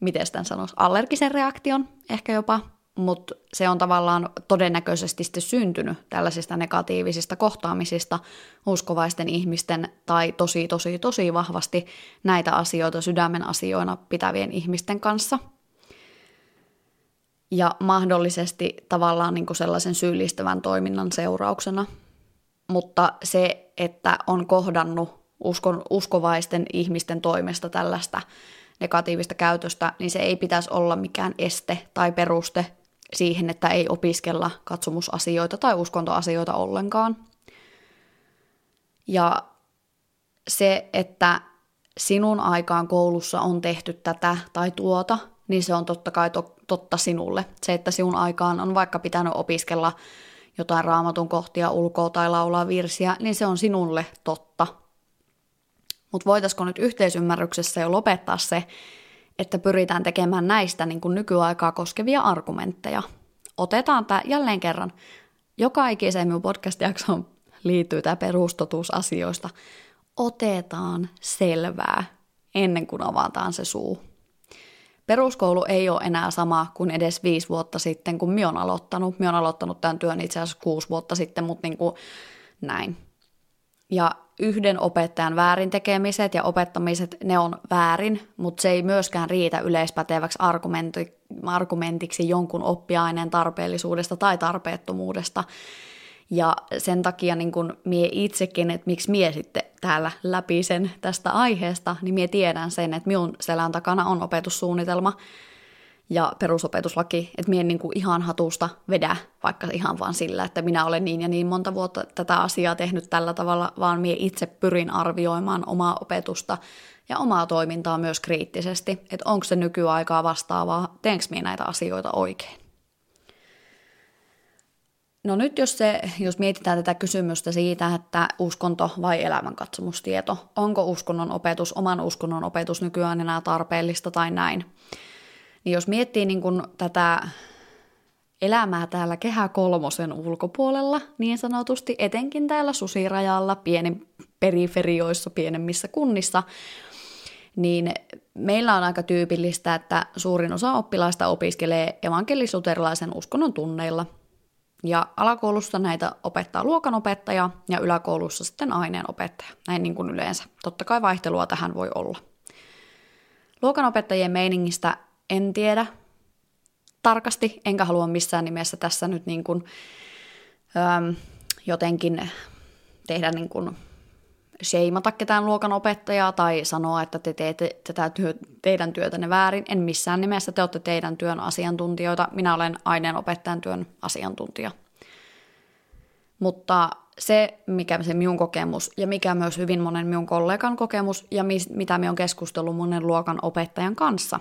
miten sitä sanoisi, allergisen reaktion ehkä jopa, mutta se on tavallaan todennäköisesti sitten syntynyt tällaisista negatiivisista kohtaamisista uskovaisten ihmisten tai tosi tosi tosi vahvasti näitä asioita sydämen asioina pitävien ihmisten kanssa. Ja mahdollisesti tavallaan niin kuin sellaisen syyllistävän toiminnan seurauksena. Mutta se, että on kohdannut uskon, uskovaisten ihmisten toimesta tällaista negatiivista käytöstä, niin se ei pitäisi olla mikään este tai peruste siihen, että ei opiskella katsomusasioita tai uskontoasioita ollenkaan. Ja se, että sinun aikaan koulussa on tehty tätä tai tuota, niin se on totta kai to- totta sinulle. Se, että sinun aikaan on vaikka pitänyt opiskella jotain raamatun kohtia ulkoa tai laulaa virsiä, niin se on sinulle totta. Mutta voitaisiko nyt yhteisymmärryksessä jo lopettaa se, että pyritään tekemään näistä niin kuin nykyaikaa koskevia argumentteja. Otetaan tämä jälleen kerran. Joka ikiseen minun podcast-jaksoon liittyy tämä perustotuus asioista. Otetaan selvää ennen kuin avataan se suu. Peruskoulu ei ole enää sama kuin edes viisi vuotta sitten, kun minä olen aloittanut. Minä olen aloittanut tämän työn itse asiassa kuusi vuotta sitten, mutta niin kuin näin. Ja yhden opettajan väärin tekemiset ja opettamiset, ne on väärin, mutta se ei myöskään riitä yleispäteväksi argumenti, argumentiksi jonkun oppiaineen tarpeellisuudesta tai tarpeettomuudesta. Ja sen takia niin kun mie itsekin, että miksi mie sitten täällä läpi sen tästä aiheesta, niin mie tiedän sen, että minun selän takana on opetussuunnitelma, ja perusopetuslaki, että mie niin kuin ihan hatusta vedä, vaikka ihan vaan sillä, että minä olen niin ja niin monta vuotta tätä asiaa tehnyt tällä tavalla, vaan mie itse pyrin arvioimaan omaa opetusta ja omaa toimintaa myös kriittisesti, että onko se nykyaikaa vastaavaa, teenkö minä näitä asioita oikein. No nyt jos, se, jos mietitään tätä kysymystä siitä, että uskonto vai elämänkatsomustieto, onko uskonnon opetus, oman uskonnon opetus nykyään enää tarpeellista tai näin, niin jos miettii niin kuin tätä elämää täällä kehä kolmosen ulkopuolella, niin sanotusti, etenkin täällä susirajalla, pienen periferioissa, pienemmissä kunnissa, niin meillä on aika tyypillistä, että suurin osa oppilaista opiskelee evankelisuterilaisen uskonnon tunneilla. Ja alakoulussa näitä opettaa luokanopettaja ja yläkoulussa sitten aineenopettaja, näin niin kuin yleensä. Totta kai vaihtelua tähän voi olla. Luokanopettajien meiningistä en tiedä tarkasti, enkä halua missään nimessä tässä nyt niin kuin, äm, jotenkin tehdä niin kuin sheimata ketään luokan opettajaa tai sanoa, että te teette tätä työ, teidän työtänne väärin. En missään nimessä te olette teidän työn asiantuntijoita. Minä olen aineenopettajan työn asiantuntija. Mutta se, mikä se minun kokemus ja mikä myös hyvin monen minun kollegan kokemus ja mis, mitä me on keskustellut monen luokan opettajan kanssa,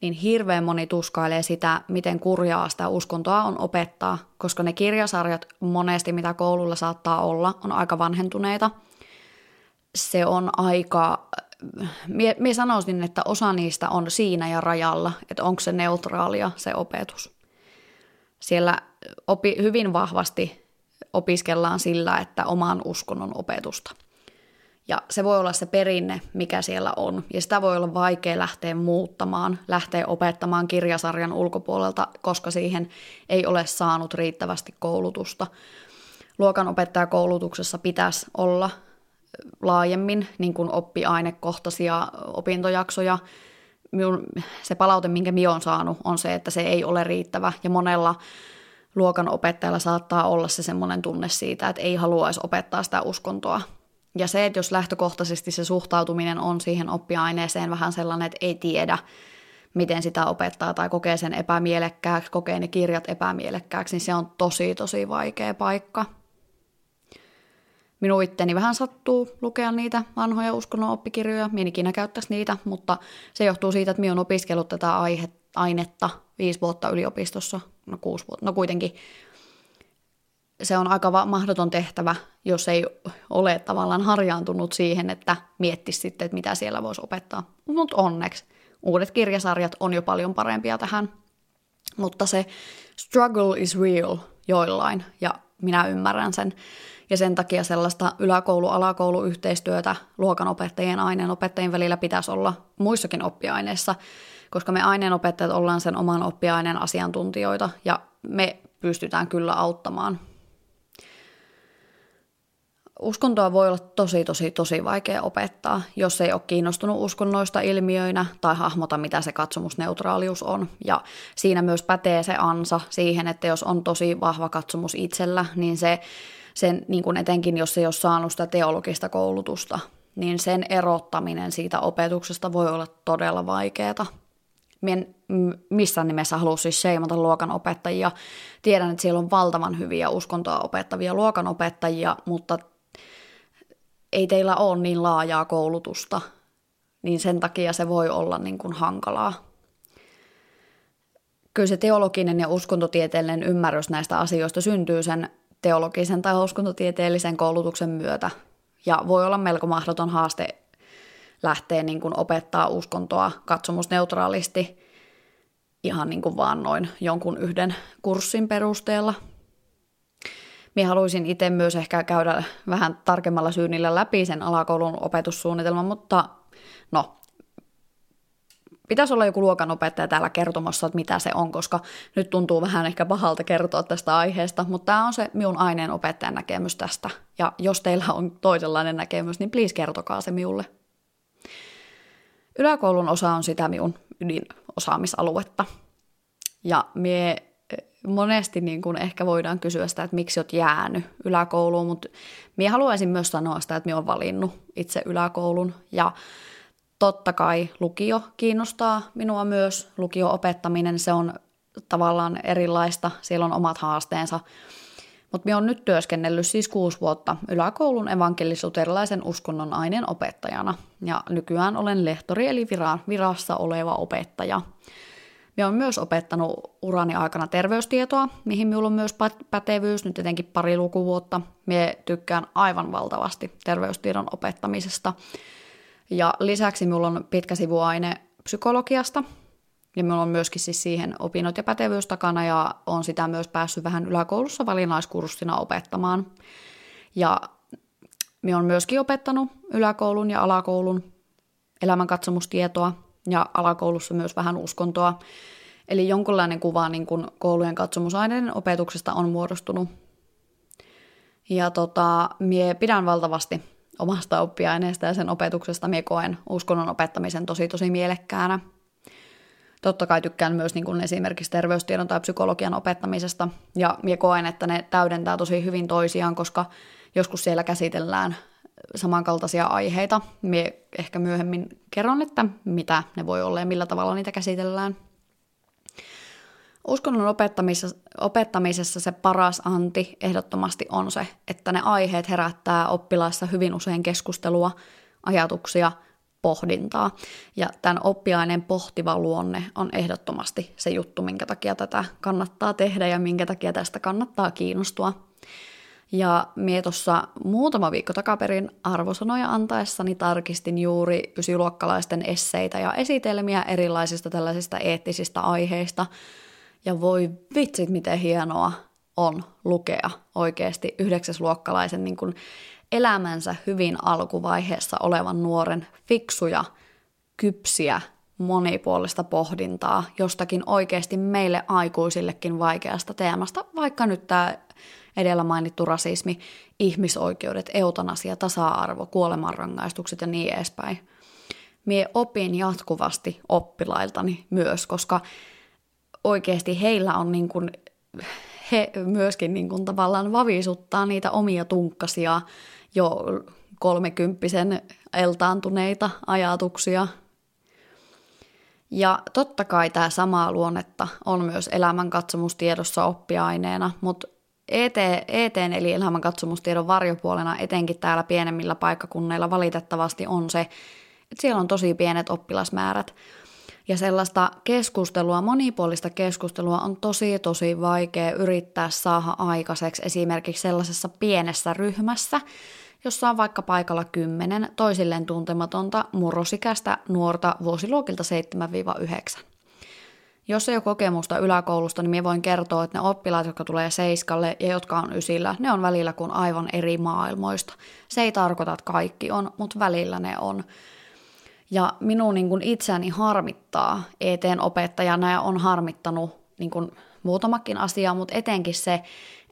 niin hirveän moni tuskailee sitä, miten kurjaa sitä uskontoa on opettaa, koska ne kirjasarjat monesti, mitä koululla saattaa olla, on aika vanhentuneita. Se on aika mie, mie sanoisin, että osa niistä on siinä ja rajalla, että onko se neutraalia se opetus. Siellä opi, hyvin vahvasti opiskellaan sillä, että oman uskonnon opetusta. Ja se voi olla se perinne, mikä siellä on. Ja sitä voi olla vaikea lähteä muuttamaan, lähteä opettamaan kirjasarjan ulkopuolelta, koska siihen ei ole saanut riittävästi koulutusta. Luokanopettajakoulutuksessa pitäisi olla laajemmin niin kuin oppiainekohtaisia opintojaksoja. Minun, se palaute, minkä minä olen saanut, on se, että se ei ole riittävä. Ja monella luokan opettajalla saattaa olla se semmoinen tunne siitä, että ei haluaisi opettaa sitä uskontoa. Ja se, että jos lähtökohtaisesti se suhtautuminen on siihen oppiaineeseen vähän sellainen, että ei tiedä, miten sitä opettaa tai kokee sen epämielekkääksi, kokee ne kirjat epämielekkääksi, niin se on tosi tosi vaikea paikka. Minun itteni vähän sattuu lukea niitä vanhoja uskonnon oppikirjoja, minä ikinä käyttäisi niitä, mutta se johtuu siitä, että minä olen opiskellut tätä aihe, ainetta viisi vuotta yliopistossa, no kuusi vuotta, no kuitenkin se on aika mahdoton tehtävä, jos ei ole tavallaan harjaantunut siihen, että miettisi sitten, että mitä siellä voisi opettaa. Mutta onneksi uudet kirjasarjat on jo paljon parempia tähän. Mutta se struggle is real joillain, ja minä ymmärrän sen. Ja sen takia sellaista yläkoulu-alakoulu-yhteistyötä luokanopettajien aineenopettajien välillä pitäisi olla muissakin oppiaineissa, koska me aineenopettajat ollaan sen oman oppiaineen asiantuntijoita, ja me pystytään kyllä auttamaan Uskontoa voi olla tosi, tosi, tosi vaikea opettaa, jos ei ole kiinnostunut uskonnoista ilmiöinä tai hahmota, mitä se katsomusneutraalius on. Ja siinä myös pätee se ansa siihen, että jos on tosi vahva katsomus itsellä, niin se sen, niin kuin etenkin jos ei ole saanut sitä teologista koulutusta, niin sen erottaminen siitä opetuksesta voi olla todella vaikeaa. Mien missään nimessä halua siis seimata luokan opettajia. Tiedän, että siellä on valtavan hyviä uskontoa opettavia luokan opettajia, mutta ei teillä ole niin laajaa koulutusta, niin sen takia se voi olla niin kuin hankalaa. Kyllä se teologinen ja uskontotieteellinen ymmärrys näistä asioista syntyy sen teologisen tai uskontotieteellisen koulutuksen myötä. Ja voi olla melko mahdoton haaste lähteä niin kuin opettaa uskontoa katsomusneutraalisti ihan niin kuin vaan noin jonkun yhden kurssin perusteella – minä haluaisin itse myös ehkä käydä vähän tarkemmalla syynillä läpi sen alakoulun opetussuunnitelman, mutta no, pitäisi olla joku luokanopettaja täällä kertomassa, että mitä se on, koska nyt tuntuu vähän ehkä pahalta kertoa tästä aiheesta, mutta tämä on se minun aineenopettajan näkemys tästä. Ja jos teillä on toisenlainen näkemys, niin please kertokaa se minulle. Yläkoulun osa on sitä minun ydinosaamisaluetta. Ja mie monesti niin kuin ehkä voidaan kysyä sitä, että miksi olet jäänyt yläkouluun, mutta minä haluaisin myös sanoa sitä, että minä olen valinnut itse yläkoulun ja totta kai lukio kiinnostaa minua myös. Lukio opettaminen, se on tavallaan erilaista, siellä on omat haasteensa. Mutta minä olen nyt työskennellyt siis kuusi vuotta yläkoulun evankelisuterilaisen uskonnon aineen opettajana. Ja nykyään olen lehtori eli virassa oleva opettaja. Minä olen myös opettanut urani aikana terveystietoa, mihin minulla on myös pätevyys, nyt etenkin pari lukuvuotta. Minä tykkään aivan valtavasti terveystiedon opettamisesta. Ja lisäksi minulla on pitkä sivuaine psykologiasta, ja minulla on myöskin siis siihen opinnot ja pätevyys takana, ja on sitä myös päässyt vähän yläkoulussa valinnaiskurssina opettamaan. Ja minä olen myöskin opettanut yläkoulun ja alakoulun elämänkatsomustietoa, ja alakoulussa myös vähän uskontoa. Eli jonkunlainen kuva niin kuin koulujen katsomusaineiden opetuksesta on muodostunut. Ja tota, mie pidän valtavasti omasta oppiaineesta ja sen opetuksesta. Mie koen uskonnon opettamisen tosi tosi mielekkäänä. Totta kai tykkään myös niin kuin esimerkiksi terveystiedon tai psykologian opettamisesta. Ja mie koen, että ne täydentää tosi hyvin toisiaan, koska joskus siellä käsitellään samankaltaisia aiheita. Mie ehkä myöhemmin kerron, että mitä ne voi olla ja millä tavalla niitä käsitellään. Uskonnon opettamisessa, opettamisessa se paras anti ehdottomasti on se, että ne aiheet herättää oppilaissa hyvin usein keskustelua, ajatuksia, pohdintaa. Ja tämän oppiaineen pohtiva luonne on ehdottomasti se juttu, minkä takia tätä kannattaa tehdä ja minkä takia tästä kannattaa kiinnostua. Ja mie tuossa muutama viikko takaperin arvosanoja antaessani tarkistin juuri ysiluokkalaisten esseitä ja esitelmiä erilaisista tällaisista eettisistä aiheista. Ja voi vitsit, miten hienoa on lukea oikeasti yhdeksäsluokkalaisen niin kuin elämänsä hyvin alkuvaiheessa olevan nuoren fiksuja, kypsiä, monipuolista pohdintaa jostakin oikeasti meille aikuisillekin vaikeasta teemasta, vaikka nyt tämä edellä mainittu rasismi, ihmisoikeudet, eutanasia, tasa-arvo, kuolemanrangaistukset ja niin edespäin. Mie opin jatkuvasti oppilailtani myös, koska oikeasti heillä on niin kuin, he myöskin niin kuin tavallaan vavisuttaa niitä omia tunkkasia jo kolmekymppisen eltaantuneita ajatuksia. Ja totta kai tämä samaa luonnetta on myös elämänkatsomustiedossa oppiaineena, mutta ET, ET eli elämänkatsomustiedon varjopuolena etenkin täällä pienemmillä paikkakunnilla valitettavasti on se, että siellä on tosi pienet oppilasmäärät. Ja sellaista keskustelua, monipuolista keskustelua on tosi tosi vaikea yrittää saada aikaiseksi esimerkiksi sellaisessa pienessä ryhmässä, jossa on vaikka paikalla kymmenen toisilleen tuntematonta murrosikäistä nuorta vuosiluokilta 7-9. Jos ei ole kokemusta yläkoulusta, niin minä voin kertoa, että ne oppilaat, jotka tulee seiskalle ja jotka on ysillä, ne on välillä kuin aivan eri maailmoista. Se ei tarkoita, että kaikki on, mutta välillä ne on. Ja minun niin kuin itseäni harmittaa eteen opettajana ja on harmittanut niin kuin muutamakin asia, mutta etenkin se,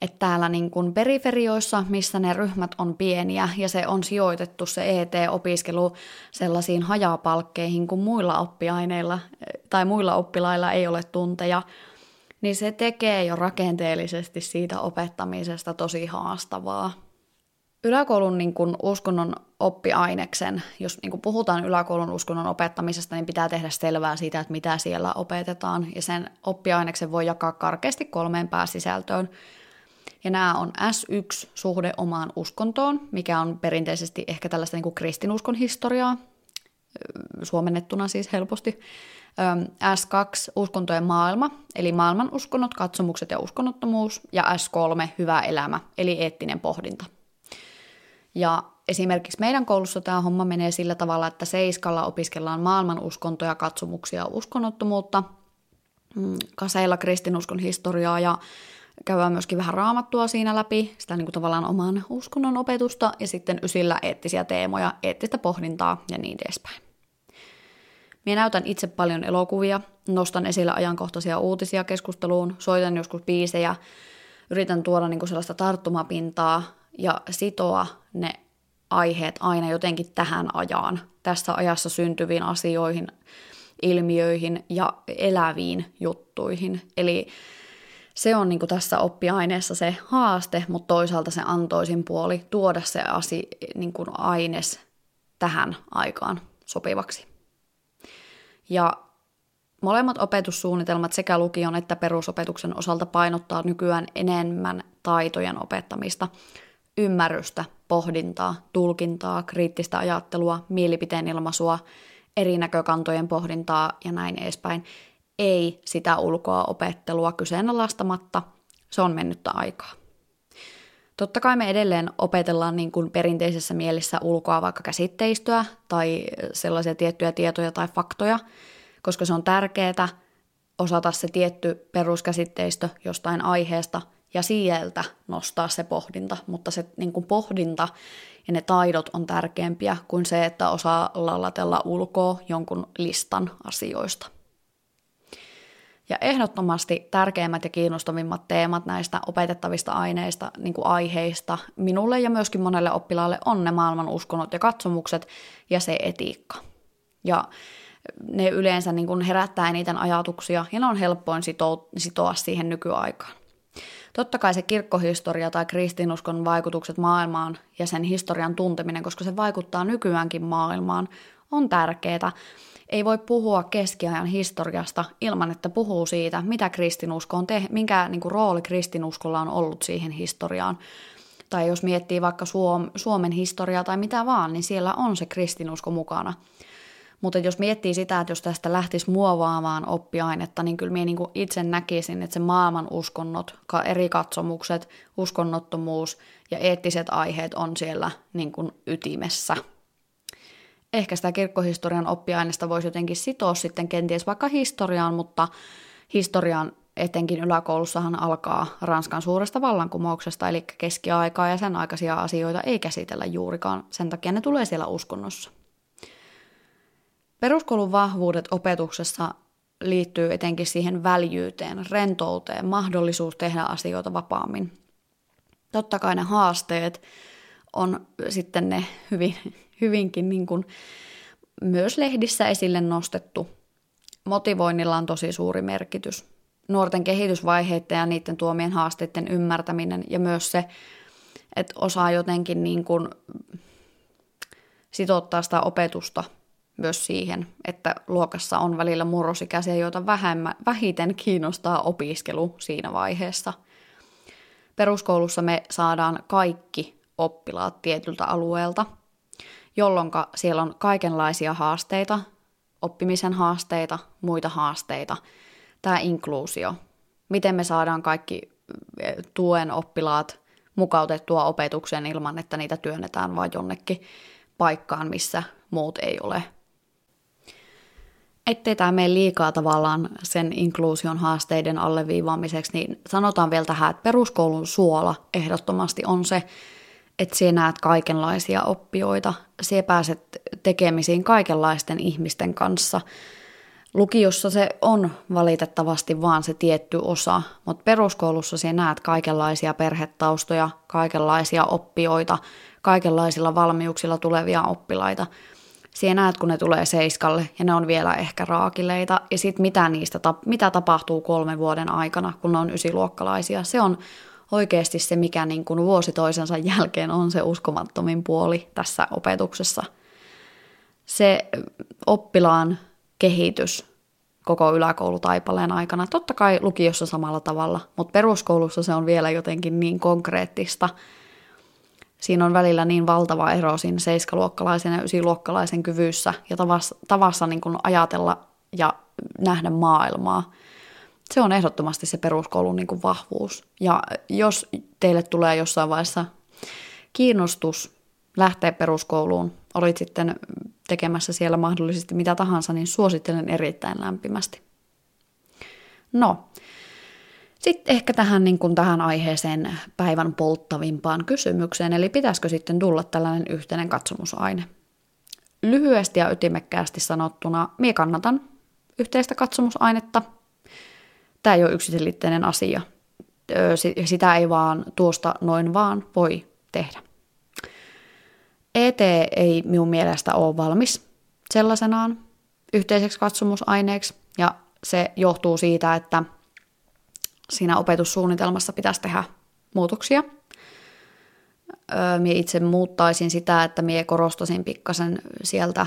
että täällä niin kuin periferioissa, missä ne ryhmät on pieniä ja se on sijoitettu se ET-opiskelu sellaisiin hajapalkkeihin kuin muilla oppiaineilla tai muilla oppilailla ei ole tunteja, niin se tekee jo rakenteellisesti siitä opettamisesta tosi haastavaa. Yläkoulun niin kuin uskonnon oppiaineksen, jos niin kuin puhutaan yläkoulun uskonnon opettamisesta, niin pitää tehdä selvää siitä, että mitä siellä opetetaan. Ja sen oppiaineksen voi jakaa karkeasti kolmeen pääsisältöön. Ja nämä on S1 suhde omaan uskontoon, mikä on perinteisesti ehkä tällaista niin kuin kristinuskon historiaa, suomennettuna siis helposti. S2 uskontojen maailma, eli maailman uskonnot, katsomukset ja uskonnottomuus, ja S3 hyvä elämä, eli eettinen pohdinta. Ja esimerkiksi meidän koulussa tämä homma menee sillä tavalla, että seiskalla opiskellaan maailman uskontoja, katsomuksia uskonnottomuutta, mm, kaseilla kristinuskon historiaa ja käydään myöskin vähän raamattua siinä läpi, sitä niin kuin tavallaan oman uskonnon opetusta ja sitten ysillä eettisiä teemoja, eettistä pohdintaa ja niin edespäin. Minä näytän itse paljon elokuvia, nostan esille ajankohtaisia uutisia keskusteluun, soitan joskus biisejä, yritän tuoda niin kuin sellaista tarttumapintaa ja sitoa ne aiheet aina jotenkin tähän ajaan, tässä ajassa syntyviin asioihin, ilmiöihin ja eläviin juttuihin. Eli se on niin tässä oppiaineessa se haaste, mutta toisaalta se antoisin puoli tuoda se asi, niin kuin aines tähän aikaan sopivaksi. Ja molemmat opetussuunnitelmat sekä lukion että perusopetuksen osalta painottaa nykyään enemmän taitojen opettamista, ymmärrystä, pohdintaa, tulkintaa, kriittistä ajattelua, mielipiteen ilmaisua, eri näkökantojen pohdintaa ja näin edespäin. Ei sitä ulkoa opettelua kyseenalaistamatta, se on mennyttä aikaa. Totta kai me edelleen opetellaan niin kuin perinteisessä mielessä ulkoa vaikka käsitteistöä tai sellaisia tiettyjä tietoja tai faktoja, koska se on tärkeää osata se tietty peruskäsitteistö jostain aiheesta ja sieltä nostaa se pohdinta, mutta se niin kuin pohdinta ja ne taidot on tärkeämpiä kuin se, että osaa lallatella ulkoa jonkun listan asioista. Ja ehdottomasti tärkeimmät ja kiinnostavimmat teemat näistä opetettavista aineista, niin kuin aiheista, minulle ja myöskin monelle oppilaalle on ne maailman uskonnot ja katsomukset ja se etiikka. Ja ne yleensä niin kuin herättää niitä ajatuksia ja ne on helppoin sitoa, sitoa siihen nykyaikaan. Totta kai se kirkkohistoria tai kristinuskon vaikutukset maailmaan ja sen historian tunteminen, koska se vaikuttaa nykyäänkin maailmaan, on tärkeää, ei voi puhua keskiajan historiasta ilman, että puhuu siitä, mitä kristinusko on tehnyt, minkä niin kuin, rooli kristinuskolla on ollut siihen historiaan. Tai jos miettii vaikka Suom- Suomen historiaa tai mitä vaan, niin siellä on se kristinusko mukana. Mutta jos miettii sitä, että jos tästä lähtisi muovaamaan oppiainetta, niin kyllä minä niin itse näkisin, että se maailman uskonnot, eri katsomukset, uskonnottomuus ja eettiset aiheet on siellä niin kuin ytimessä. Ehkä sitä kirkkohistorian oppiaineesta voisi jotenkin sitoa sitten kenties vaikka historiaan, mutta historian etenkin yläkoulussahan alkaa Ranskan suuresta vallankumouksesta, eli keskiaikaa ja sen aikaisia asioita ei käsitellä juurikaan, sen takia ne tulee siellä uskonnossa. Peruskoulun vahvuudet opetuksessa liittyy etenkin siihen väljyyteen, rentouteen, mahdollisuus tehdä asioita vapaammin. Totta kai ne haasteet on sitten ne hyvin, hyvinkin niin kuin myös lehdissä esille nostettu. Motivoinnilla on tosi suuri merkitys. Nuorten kehitysvaiheiden ja niiden tuomien haasteiden ymmärtäminen ja myös se, että osaa jotenkin niin kuin sitouttaa sitä opetusta myös siihen, että luokassa on välillä murrosikäisiä, joita vähemmän, vähiten kiinnostaa opiskelu siinä vaiheessa. Peruskoulussa me saadaan kaikki oppilaat tietyltä alueelta, jolloin siellä on kaikenlaisia haasteita, oppimisen haasteita, muita haasteita. Tämä inkluusio, miten me saadaan kaikki eh, tuen oppilaat mukautettua opetukseen ilman, että niitä työnnetään vain jonnekin paikkaan, missä muut ei ole ettei tämä mene liikaa tavallaan sen inkluusion haasteiden alleviivaamiseksi, niin sanotaan vielä tähän, että peruskoulun suola ehdottomasti on se, että sinä näet kaikenlaisia oppijoita, sinä pääset tekemisiin kaikenlaisten ihmisten kanssa. Lukiossa se on valitettavasti vaan se tietty osa, mutta peruskoulussa sinä näet kaikenlaisia perhetaustoja, kaikenlaisia oppijoita, kaikenlaisilla valmiuksilla tulevia oppilaita – Siihen näet, kun ne tulee seiskalle ja ne on vielä ehkä raakileita. Ja sitten mitä niistä, mitä tapahtuu kolmen vuoden aikana, kun ne on ysiluokkalaisia. Se on oikeasti se, mikä niin kuin vuosi toisensa jälkeen on se uskomattomin puoli tässä opetuksessa. Se oppilaan kehitys koko yläkoulutaipaleen aikana. Totta kai lukiossa samalla tavalla, mutta peruskoulussa se on vielä jotenkin niin konkreettista – siinä on välillä niin valtava ero siinä seiskaluokkalaisen ja ysiluokkalaisen kyvyssä ja tavassa, tavassa niin kuin ajatella ja nähdä maailmaa. Se on ehdottomasti se peruskoulun niin kuin vahvuus. Ja jos teille tulee jossain vaiheessa kiinnostus lähteä peruskouluun, olit sitten tekemässä siellä mahdollisesti mitä tahansa, niin suosittelen erittäin lämpimästi. No, sitten ehkä tähän, niin kuin tähän aiheeseen päivän polttavimpaan kysymykseen, eli pitäisikö sitten tulla tällainen yhteinen katsomusaine? Lyhyesti ja ytimekkäästi sanottuna, minä kannatan yhteistä katsomusainetta. Tämä ei ole yksiselitteinen asia. Sitä ei vaan tuosta noin vaan voi tehdä. ET ei minun mielestä ole valmis sellaisenaan yhteiseksi katsomusaineeksi, ja se johtuu siitä, että – siinä opetussuunnitelmassa pitäisi tehdä muutoksia. Öö, mie itse muuttaisin sitä, että mie korostasin pikkasen sieltä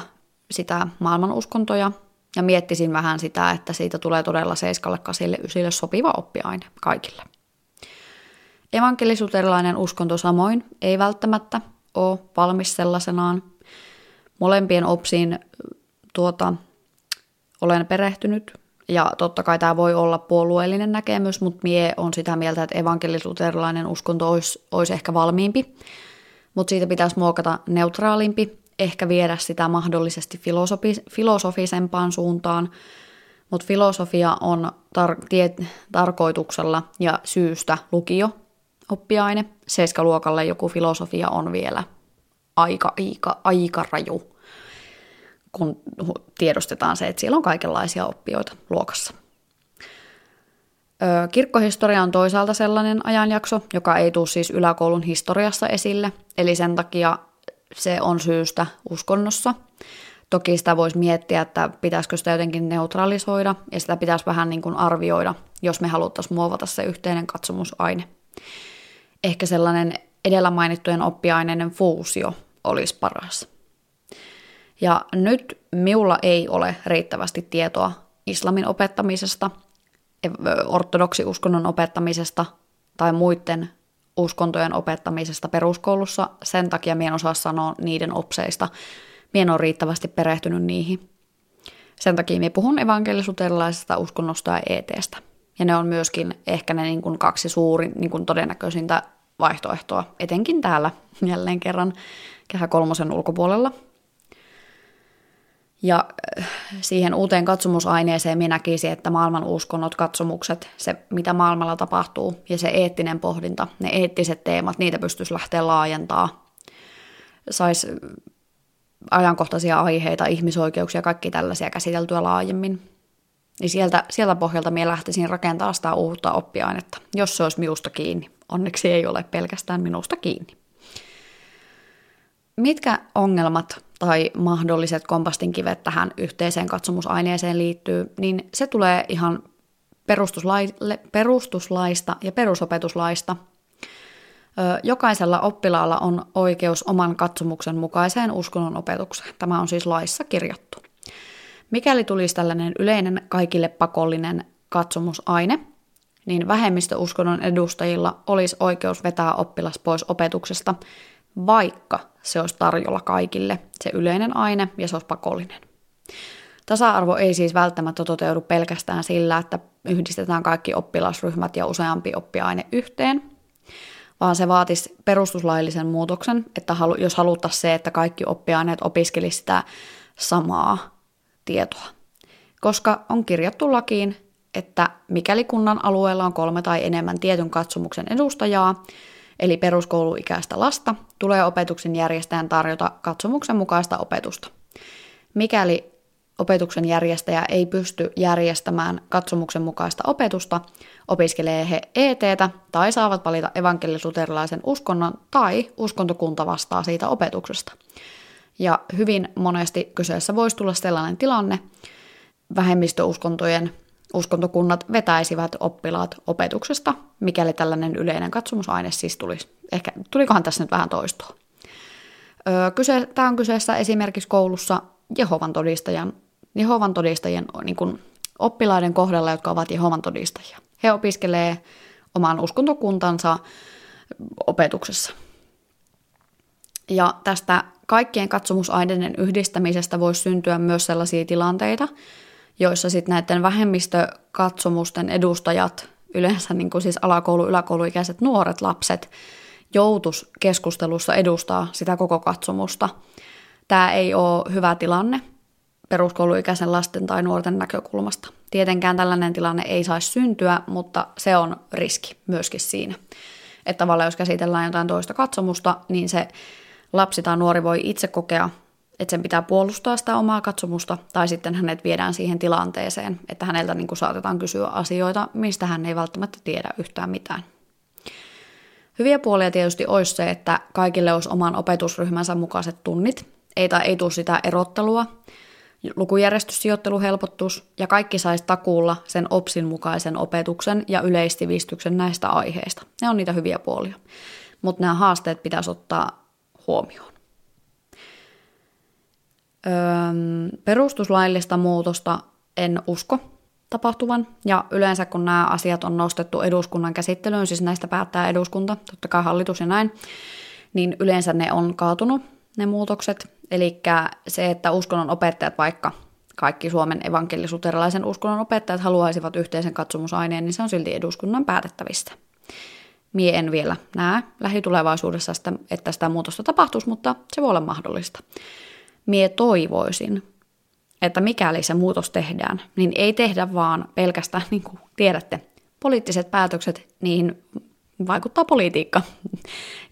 sitä maailmanuskontoja ja miettisin vähän sitä, että siitä tulee todella seiskalle, kasille, ysille sopiva oppiaine kaikille. Evankelisuterilainen uskonto samoin ei välttämättä ole valmis sellaisenaan. Molempien opsiin tuota, olen perehtynyt ja totta kai tämä voi olla puolueellinen näkemys, mutta mie on sitä mieltä, että evankelisuterilainen uskonto olisi, olisi ehkä valmiimpi, mutta siitä pitäisi muokata neutraalimpi, ehkä viedä sitä mahdollisesti filosofi, filosofisempaan suuntaan, mutta filosofia on tar- tie- tarkoituksella ja syystä lukio oppiaine. Seiskaluokalle joku filosofia on vielä aika, aika, aika raju kun tiedostetaan se, että siellä on kaikenlaisia oppijoita luokassa. Kirkkohistoria on toisaalta sellainen ajanjakso, joka ei tule siis yläkoulun historiassa esille, eli sen takia se on syystä uskonnossa. Toki sitä voisi miettiä, että pitäisikö sitä jotenkin neutralisoida, ja sitä pitäisi vähän niin kuin arvioida, jos me haluttaisiin muovata se yhteinen katsomusaine. Ehkä sellainen edellä mainittujen oppiaineiden fuusio olisi paras. Ja nyt miulla ei ole riittävästi tietoa islamin opettamisesta, ortodoksiuskonnon opettamisesta tai muiden uskontojen opettamisesta peruskoulussa. Sen takia minä en osaa sanoa niiden opseista. Minä en ole riittävästi perehtynyt niihin. Sen takia me puhun evankelisuterilaisesta uskonnosta ja ETstä. Ja ne on myöskin ehkä ne niin kuin kaksi suurin niin kuin todennäköisintä vaihtoehtoa, etenkin täällä jälleen kerran kehä kolmosen ulkopuolella. Ja äh, siihen uuteen katsomusaineeseen minä näkisin, että maailman uskonnot, katsomukset, se mitä maailmalla tapahtuu ja se eettinen pohdinta, ne eettiset teemat, niitä pystyisi lähteä laajentaa. Saisi ajankohtaisia aiheita, ihmisoikeuksia, kaikki tällaisia käsiteltyä laajemmin. Niin sieltä, sieltä pohjalta minä lähtisin rakentamaan sitä uutta oppiainetta, jos se olisi minusta kiinni. Onneksi ei ole pelkästään minusta kiinni. Mitkä ongelmat tai mahdolliset kompastinkivet tähän yhteiseen katsomusaineeseen liittyy, niin se tulee ihan perustuslaista ja perusopetuslaista. Jokaisella oppilaalla on oikeus oman katsomuksen mukaiseen uskonnon opetukseen. Tämä on siis laissa kirjattu. Mikäli tulisi tällainen yleinen kaikille pakollinen katsomusaine, niin vähemmistöuskonnon edustajilla olisi oikeus vetää oppilas pois opetuksesta, vaikka se olisi tarjolla kaikille, se yleinen aine ja se olisi pakollinen. Tasa-arvo ei siis välttämättä toteudu pelkästään sillä, että yhdistetään kaikki oppilasryhmät ja useampi oppiaine yhteen, vaan se vaatisi perustuslaillisen muutoksen, että jos haluttaisiin se, että kaikki oppiaineet opiskelisivat sitä samaa tietoa. Koska on kirjattu lakiin, että mikäli kunnan alueella on kolme tai enemmän tietyn katsomuksen edustajaa, eli peruskouluikäistä lasta, tulee opetuksen järjestäjän tarjota katsomuksen mukaista opetusta. Mikäli opetuksen järjestäjä ei pysty järjestämään katsomuksen mukaista opetusta, opiskelee he ETtä tai saavat valita evankelisuterilaisen uskonnon tai uskontokunta vastaa siitä opetuksesta. Ja hyvin monesti kyseessä voisi tulla sellainen tilanne, vähemmistöuskontojen uskontokunnat vetäisivät oppilaat opetuksesta, mikäli tällainen yleinen katsomusaine siis tulisi. Ehkä tulikohan tässä nyt vähän toistoa. Öö, kyse, tämä on kyseessä esimerkiksi koulussa Jehovan, todistajan, Jehovan todistajien niin kuin oppilaiden kohdalla, jotka ovat Jehovan todistajia. He opiskelee oman uskontokuntansa opetuksessa. Ja tästä kaikkien katsomusaineiden yhdistämisestä voisi syntyä myös sellaisia tilanteita, joissa sitten näiden vähemmistökatsomusten edustajat, yleensä niin kuin siis alakoulu, yläkouluikäiset nuoret lapset, joutus keskustelussa edustaa sitä koko katsomusta. Tämä ei ole hyvä tilanne peruskouluikäisen lasten tai nuorten näkökulmasta. Tietenkään tällainen tilanne ei saisi syntyä, mutta se on riski myöskin siinä. Että tavallaan jos käsitellään jotain toista katsomusta, niin se lapsi tai nuori voi itse kokea että sen pitää puolustaa sitä omaa katsomusta, tai sitten hänet viedään siihen tilanteeseen, että häneltä niin kuin saatetaan kysyä asioita, mistä hän ei välttämättä tiedä yhtään mitään. Hyviä puolia tietysti olisi se, että kaikille olisi oman opetusryhmänsä mukaiset tunnit, ei, tai ei tule sitä erottelua, lukujärjestyssijoittelu helpottuisi ja kaikki saisi takuulla sen OPSin mukaisen opetuksen ja yleistivistyksen näistä aiheista. Ne on niitä hyviä puolia. Mutta nämä haasteet pitäisi ottaa huomioon. Perustuslaillista muutosta en usko tapahtuvan, ja yleensä kun nämä asiat on nostettu eduskunnan käsittelyyn, siis näistä päättää eduskunta, totta kai hallitus ja näin, niin yleensä ne on kaatunut, ne muutokset. Eli se, että uskonnon opettajat, vaikka kaikki Suomen evankelisuterilaisen uskonnon opettajat haluaisivat yhteisen katsomusaineen, niin se on silti eduskunnan päätettävistä. Mie en vielä näe lähitulevaisuudessa, että sitä muutosta tapahtuisi, mutta se voi olla mahdollista mie toivoisin, että mikäli se muutos tehdään, niin ei tehdä vaan pelkästään, niin kuin tiedätte, poliittiset päätökset, niihin vaikuttaa politiikka.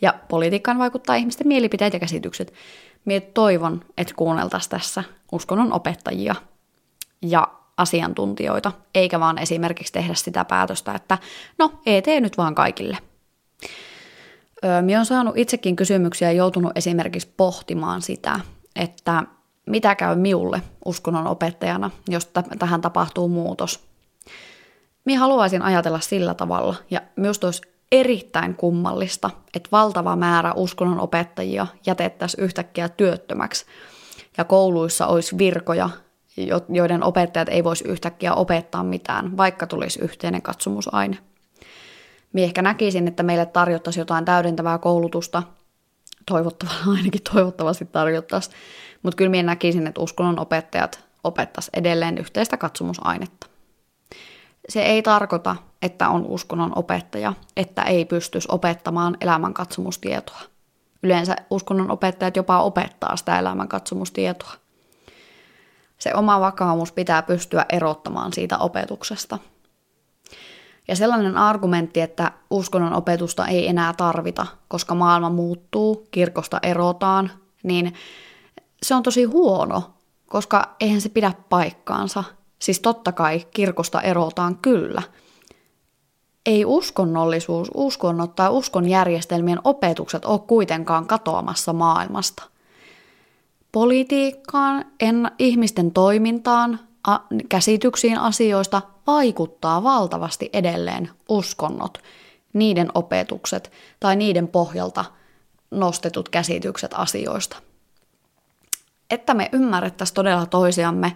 Ja politiikkaan vaikuttaa ihmisten mielipiteet ja käsitykset. Mie toivon, että kuunneltaisiin tässä uskonnon opettajia ja asiantuntijoita, eikä vaan esimerkiksi tehdä sitä päätöstä, että no, ei tee nyt vaan kaikille. Öö, Minä olen saanut itsekin kysymyksiä ja joutunut esimerkiksi pohtimaan sitä, että mitä käy miulle uskonnon opettajana, jos t- tähän tapahtuu muutos. Minä haluaisin ajatella sillä tavalla, ja myös olisi erittäin kummallista, että valtava määrä uskonnon opettajia jätettäisiin yhtäkkiä työttömäksi, ja kouluissa olisi virkoja, joiden opettajat ei voisi yhtäkkiä opettaa mitään, vaikka tulisi yhteinen katsomusaine. Minä ehkä näkisin, että meille tarjottaisiin jotain täydentävää koulutusta toivottavasti, ainakin toivottavasti tarjottaisiin. Mutta kyllä minä näkisin, että uskonnon opettajat opettaisi edelleen yhteistä katsomusainetta. Se ei tarkoita, että on uskonnon opettaja, että ei pystyisi opettamaan elämänkatsomustietoa. Yleensä uskonnon opettajat jopa opettaa sitä elämänkatsomustietoa. Se oma vakaumus pitää pystyä erottamaan siitä opetuksesta. Ja sellainen argumentti, että uskonnon opetusta ei enää tarvita, koska maailma muuttuu, kirkosta erotaan, niin se on tosi huono, koska eihän se pidä paikkaansa. Siis totta kai kirkosta erotaan kyllä. Ei uskonnollisuus, uskonnot tai uskonjärjestelmien opetukset ole kuitenkaan katoamassa maailmasta. Politiikkaan, en, ihmisten toimintaan, a, käsityksiin asioista vaikuttaa valtavasti edelleen uskonnot, niiden opetukset tai niiden pohjalta nostetut käsitykset asioista että me ymmärrettäisiin todella toisiamme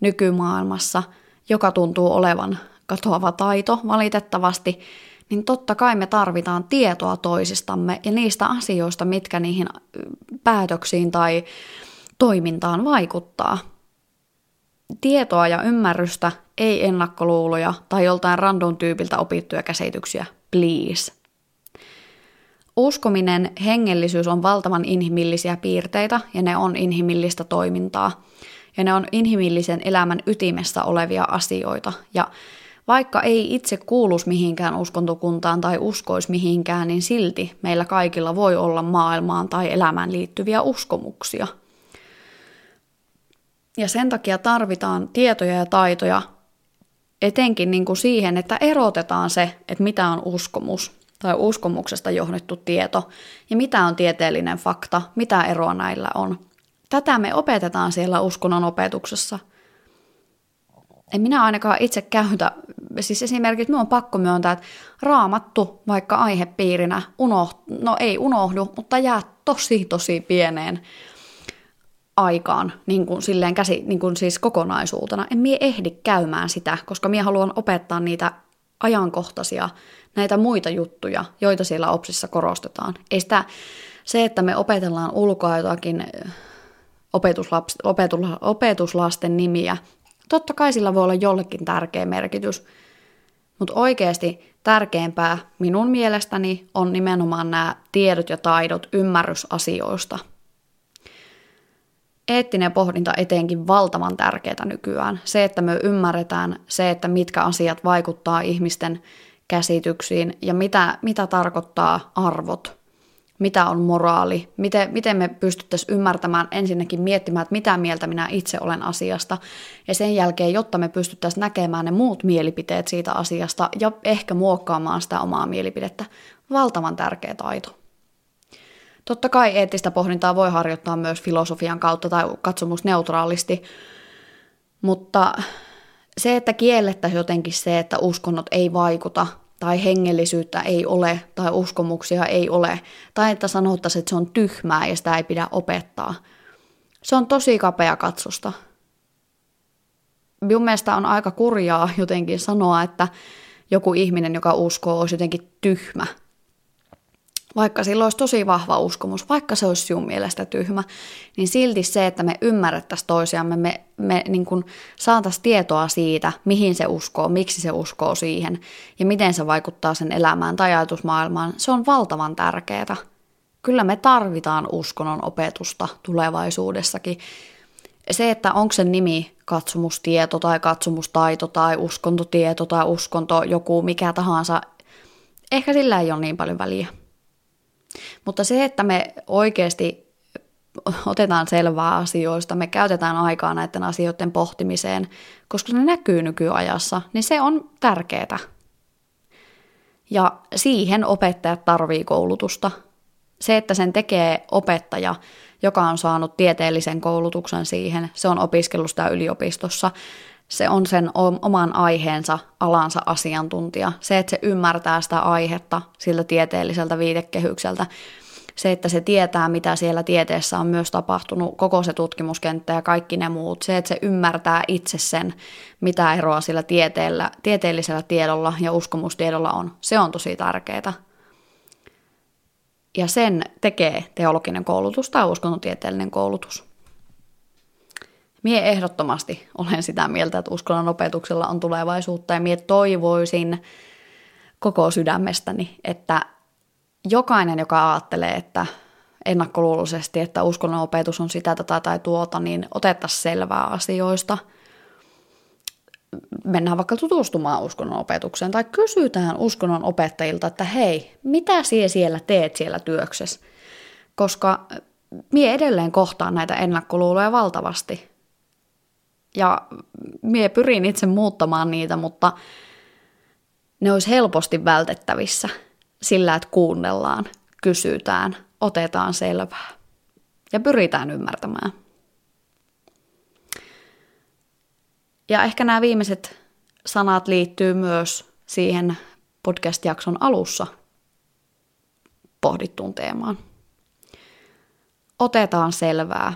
nykymaailmassa, joka tuntuu olevan katoava taito valitettavasti, niin totta kai me tarvitaan tietoa toisistamme ja niistä asioista, mitkä niihin päätöksiin tai toimintaan vaikuttaa. Tietoa ja ymmärrystä, ei ennakkoluuloja tai joltain random tyypiltä opittuja käsityksiä, please. Uskominen, hengellisyys on valtavan inhimillisiä piirteitä ja ne on inhimillistä toimintaa. Ja ne on inhimillisen elämän ytimessä olevia asioita. Ja vaikka ei itse kuulus mihinkään uskontokuntaan tai uskois mihinkään, niin silti meillä kaikilla voi olla maailmaan tai elämään liittyviä uskomuksia. Ja sen takia tarvitaan tietoja ja taitoja etenkin niin kuin siihen, että erotetaan se, että mitä on uskomus tai uskomuksesta johdettu tieto ja mitä on tieteellinen fakta, mitä eroa näillä on. Tätä me opetetaan siellä uskonnon opetuksessa. En minä ainakaan itse käytä, siis esimerkiksi minun on pakko myöntää, että raamattu vaikka aihepiirinä unohtu, no ei unohdu, mutta jää tosi tosi pieneen aikaan, niin kuin silleen käsi, niin kuin siis kokonaisuutena. En mie ehdi käymään sitä, koska minä haluan opettaa niitä ajankohtaisia näitä muita juttuja, joita siellä OPSissa korostetaan. Ei sitä, se, että me opetellaan ulkoa jotakin eh, opetuslaps, opetuslasten nimiä, totta kai sillä voi olla jollekin tärkeä merkitys, mutta oikeasti tärkeämpää minun mielestäni on nimenomaan nämä tiedot ja taidot, ymmärrys asioista. Eettinen pohdinta etenkin valtavan tärkeää nykyään. Se, että me ymmärretään se, että mitkä asiat vaikuttaa ihmisten käsityksiin ja mitä, mitä tarkoittaa arvot, mitä on moraali, miten, miten me pystyttäisiin ymmärtämään ensinnäkin miettimään, että mitä mieltä minä itse olen asiasta ja sen jälkeen, jotta me pystyttäisiin näkemään ne muut mielipiteet siitä asiasta ja ehkä muokkaamaan sitä omaa mielipidettä. Valtavan tärkeä taito. Totta kai eettistä pohdintaa voi harjoittaa myös filosofian kautta tai katsomusneutraalisti, mutta se, että kiellettäisiin jotenkin se, että uskonnot ei vaikuta tai hengellisyyttä ei ole tai uskomuksia ei ole, tai että sanottaisiin, että se on tyhmää ja sitä ei pidä opettaa. Se on tosi kapea katsosta. Minun mielestä on aika kurjaa jotenkin sanoa, että joku ihminen, joka uskoo, olisi jotenkin tyhmä – vaikka sillä olisi tosi vahva uskomus, vaikka se olisi sinun mielestä tyhmä, niin silti se, että me ymmärrettäisiin toisiamme, me, me niin kuin saataisiin tietoa siitä, mihin se uskoo, miksi se uskoo siihen ja miten se vaikuttaa sen elämään tai ajatusmaailmaan, se on valtavan tärkeää. Kyllä me tarvitaan uskonnon opetusta tulevaisuudessakin. Se, että onko se nimi katsomustieto tai katsomustaito tai uskontotieto tai uskonto joku mikä tahansa, ehkä sillä ei ole niin paljon väliä. Mutta se, että me oikeasti otetaan selvää asioista, me käytetään aikaa näiden asioiden pohtimiseen, koska ne näkyy nykyajassa, niin se on tärkeää. Ja siihen opettajat tarvii koulutusta. Se, että sen tekee opettaja, joka on saanut tieteellisen koulutuksen siihen, se on opiskellut sitä yliopistossa, se on sen oman aiheensa, alansa asiantuntija. Se, että se ymmärtää sitä aihetta siltä tieteelliseltä viitekehykseltä. Se, että se tietää, mitä siellä tieteessä on myös tapahtunut, koko se tutkimuskenttä ja kaikki ne muut. Se, että se ymmärtää itse sen, mitä eroa sillä tieteellä, tieteellisellä tiedolla ja uskomustiedolla on. Se on tosi tärkeää. Ja sen tekee teologinen koulutus tai uskontotieteellinen koulutus. Mie ehdottomasti olen sitä mieltä, että uskonnon opetuksella on tulevaisuutta ja mie toivoisin koko sydämestäni, että jokainen, joka ajattelee, että ennakkoluuloisesti, että uskonnon opetus on sitä, tätä tai tuota, niin otettaisiin selvää asioista. Mennään vaikka tutustumaan uskonnon opetukseen tai kysytään uskonnon opettajilta, että hei, mitä sie siellä teet siellä työksessä? Koska mie edelleen kohtaan näitä ennakkoluuloja valtavasti. Ja mie pyrin itse muuttamaan niitä, mutta ne olisi helposti vältettävissä sillä, että kuunnellaan, kysytään, otetaan selvää ja pyritään ymmärtämään. Ja ehkä nämä viimeiset sanat liittyy myös siihen podcast-jakson alussa pohdittuun teemaan. Otetaan selvää,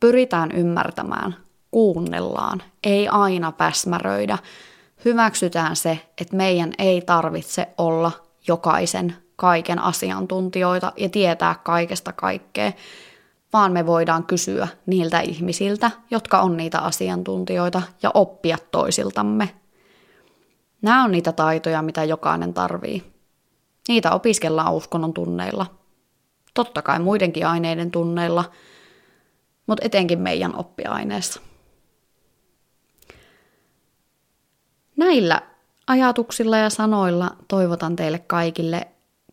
pyritään ymmärtämään, kuunnellaan, ei aina päsmäröidä, hyväksytään se, että meidän ei tarvitse olla jokaisen kaiken asiantuntijoita ja tietää kaikesta kaikkea, vaan me voidaan kysyä niiltä ihmisiltä, jotka on niitä asiantuntijoita ja oppia toisiltamme. Nämä on niitä taitoja, mitä jokainen tarvii. Niitä opiskellaan uskonnon tunneilla. Totta kai muidenkin aineiden tunneilla, mutta etenkin meidän oppiaineessa. Näillä ajatuksilla ja sanoilla toivotan teille kaikille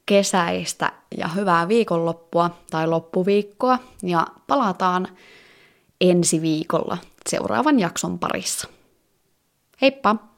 kesäistä ja hyvää viikonloppua tai loppuviikkoa ja palataan ensi viikolla seuraavan jakson parissa. Heippa!